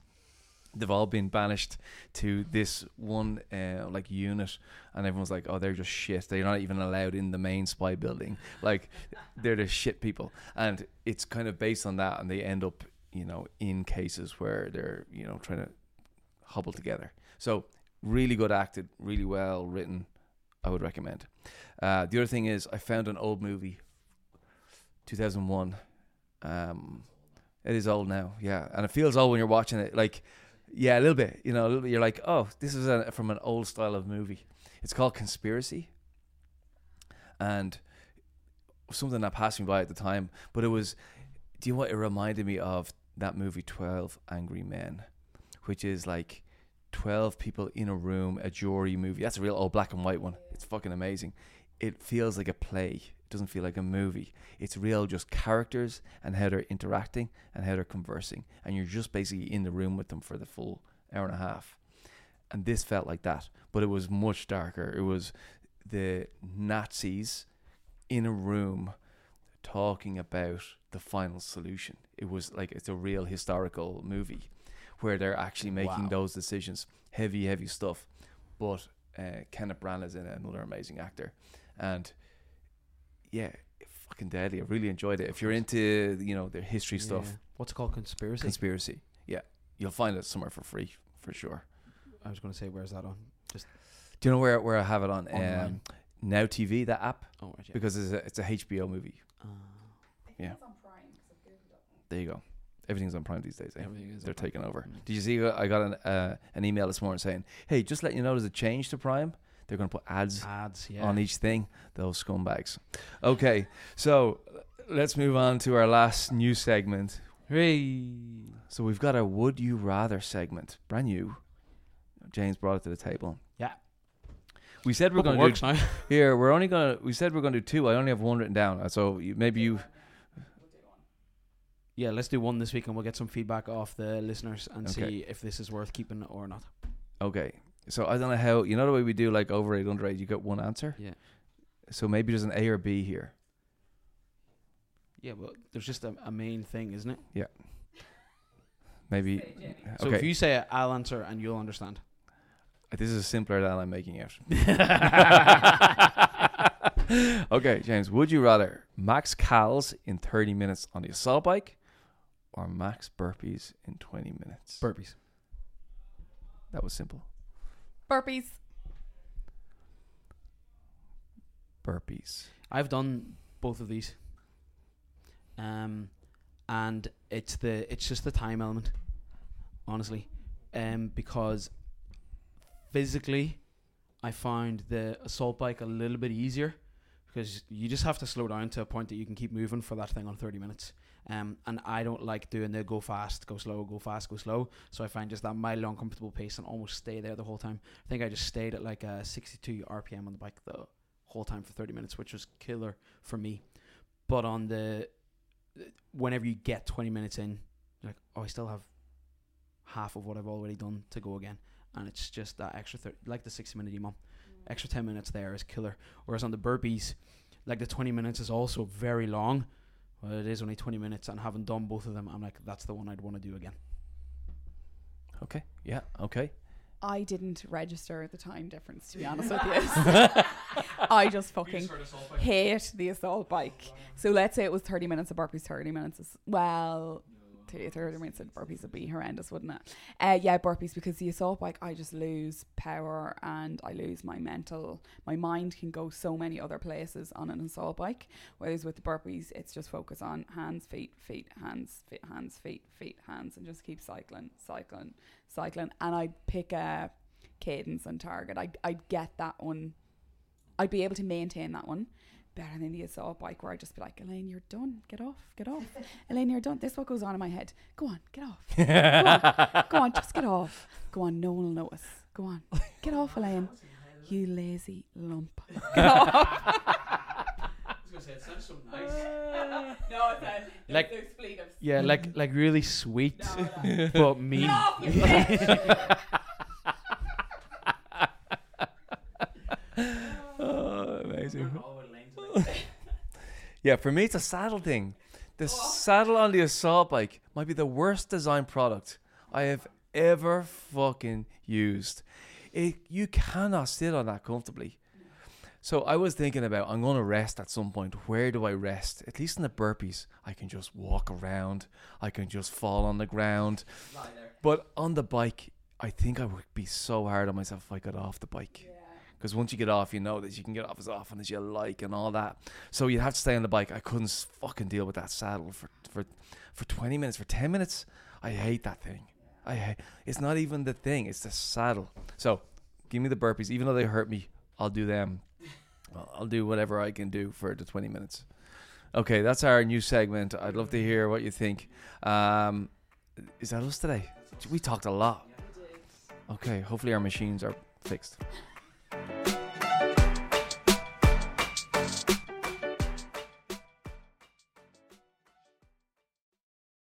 They've all been banished to this one uh, like unit, and everyone's like, "Oh, they're just shit. They're not even allowed in the main spy building. Like, they're the shit people." And it's kind of based on that, and they end up, you know, in cases where they're, you know, trying to hobble together. So really good acted, really well written. I would recommend. Uh, the other thing is, I found an old movie, 2001. Um, it is old now, yeah, and it feels old when you're watching it. Like, yeah, a little bit. You know, a little bit. You're like, oh, this is a, from an old style of movie. It's called Conspiracy, and something that passed me by at the time. But it was, do you know what it reminded me of? That movie, Twelve Angry Men, which is like 12 people in a room, a jury movie. That's a real old black and white one. It's fucking amazing. It feels like a play. It doesn't feel like a movie. It's real just characters and how they're interacting and how they're conversing. And you're just basically in the room with them for the full hour and a half. And this felt like that, but it was much darker. It was the Nazis in a room talking about the final solution. It was like it's a real historical movie where they're actually making Wow. those decisions. Heavy, heavy stuff. But uh, Kenneth Branagh is in it, another amazing actor, and yeah, fucking deadly. I really enjoyed it. If you're into you know the history stuff, What's it called? Conspiracy. conspiracy, yeah, you'll find it somewhere for free for sure. I was going to say, where's that on? Just do you know where where I have it on? Um, Now TV, that app, Oh, right, yeah. because it's a it's a HBO movie. Uh, Yeah. On Prime, there you go. Everything's on Prime these days. Eh? everything is They're taking Prime. over. Mm. Did you see? I got an uh, an email this morning saying, "Hey, just letting you know, there's a change to Prime. They're going to put ads Ads, yeah. on each thing. Those scumbags." Okay, so let's move on to our last new segment. Hey. So we've got a "Would You Rather" segment, brand new. James brought it to the table. Yeah. We said we're going to do now. here. We're only going to. We said we're going to do two. I only have one written down. Uh, So you, maybe you. Yeah, let's do one this week and we'll get some feedback off the listeners and Okay. see if this is worth keeping or not. Okay. So I don't know how. You know the way we do like overrated, underrated. You get one answer. Yeah. So maybe there's an A or B here. Yeah, well, there's just a, a main thing, isn't it? Yeah. Maybe. So okay. if you say it, I'll answer and you'll understand. this is simpler than I'm making out. okay, James. Would you rather max cals in 30 minutes on the assault bike, or max burpees in 20 minutes? Burpees. that was simple. Burpees. Burpees. I've done both of these. Um, and it's the it's just the time element, honestly, um, because physically, I find the assault bike a little bit easier because you just have to slow down to a point that you can keep moving for that thing on 30 minutes. Um, and I don't like doing the go fast, go slow, go fast, go slow. So I find just that mildly uncomfortable pace and almost stay there the whole time. I think I just stayed at like a 62 RPM on the bike the whole time for 30 minutes, which was killer for me. But on the, whenever you get 20 minutes in, like, oh, I still have half of what I've already done to go again. And it's just that extra 30, like the 60 minute EMOM, extra 10 minutes there is killer. Whereas on the burpees, like the 20 minutes is also very long. Well, it is only 20 minutes, and having done both of them, I'm like, that's the one I'd want to do again. Okay. Yeah. Okay. I didn't register the time difference to be honest with you. I just fucking hate the assault bike. So let's say it was 30 minutes of burpees, 30 minutes is well, 30, 30 minutes of burpees would be horrendous, wouldn't it? Uh, yeah, burpees because the assault bike, I just lose power and I lose my mental. My mind can go so many other places on an assault bike. Whereas with the burpees, it's just focus on hands, feet, feet, hands, feet, hands, feet, feet, hands, and just keep cycling, cycling, cycling. And I'd pick a cadence and target. I'd, I'd get that one. I'd be able to maintain that one better than the assault bike where I'd just be like, Elaine, you're done. Get off. Get off. Elaine, you're done. This is what goes on in my head. Go on. Get off. Go on. Go on. Just get off. Go on. No one will notice. Go on. Get off, Elaine. You lazy lump. Get off. was gonna say it sounds nice. no, it's a, Like- there's fleet of Yeah, like like really sweet, No, no. but mean. Get off, you bitch. Oh, amazing. Yeah, for me, it's a saddle thing. The oh. saddle on the assault bike might be the worst design product I have ever fucking used. It, you cannot sit on that comfortably. So I was thinking about I'm going to rest at some point. Where do I rest? At least in the burpees, I can just walk around. I can just fall on the ground. But on the bike, I think I would be so hard on myself if I got off the bike. Because once you get off, you know that you can get off as often as you like and all that. So you have to stay on the bike. I couldn't fucking deal with that saddle for for for twenty minutes, for ten minutes. I hate that thing. I hate. It's not even the thing. It's the saddle. So give me the burpees, even though they hurt me. I'll do them. I'll I'll do whatever I can do for the twenty minutes. Okay, that's our new segment. I'd love to hear what you think. Um, is that us today? We talked a lot. Okay, hopefully our machines are fixed. Thank you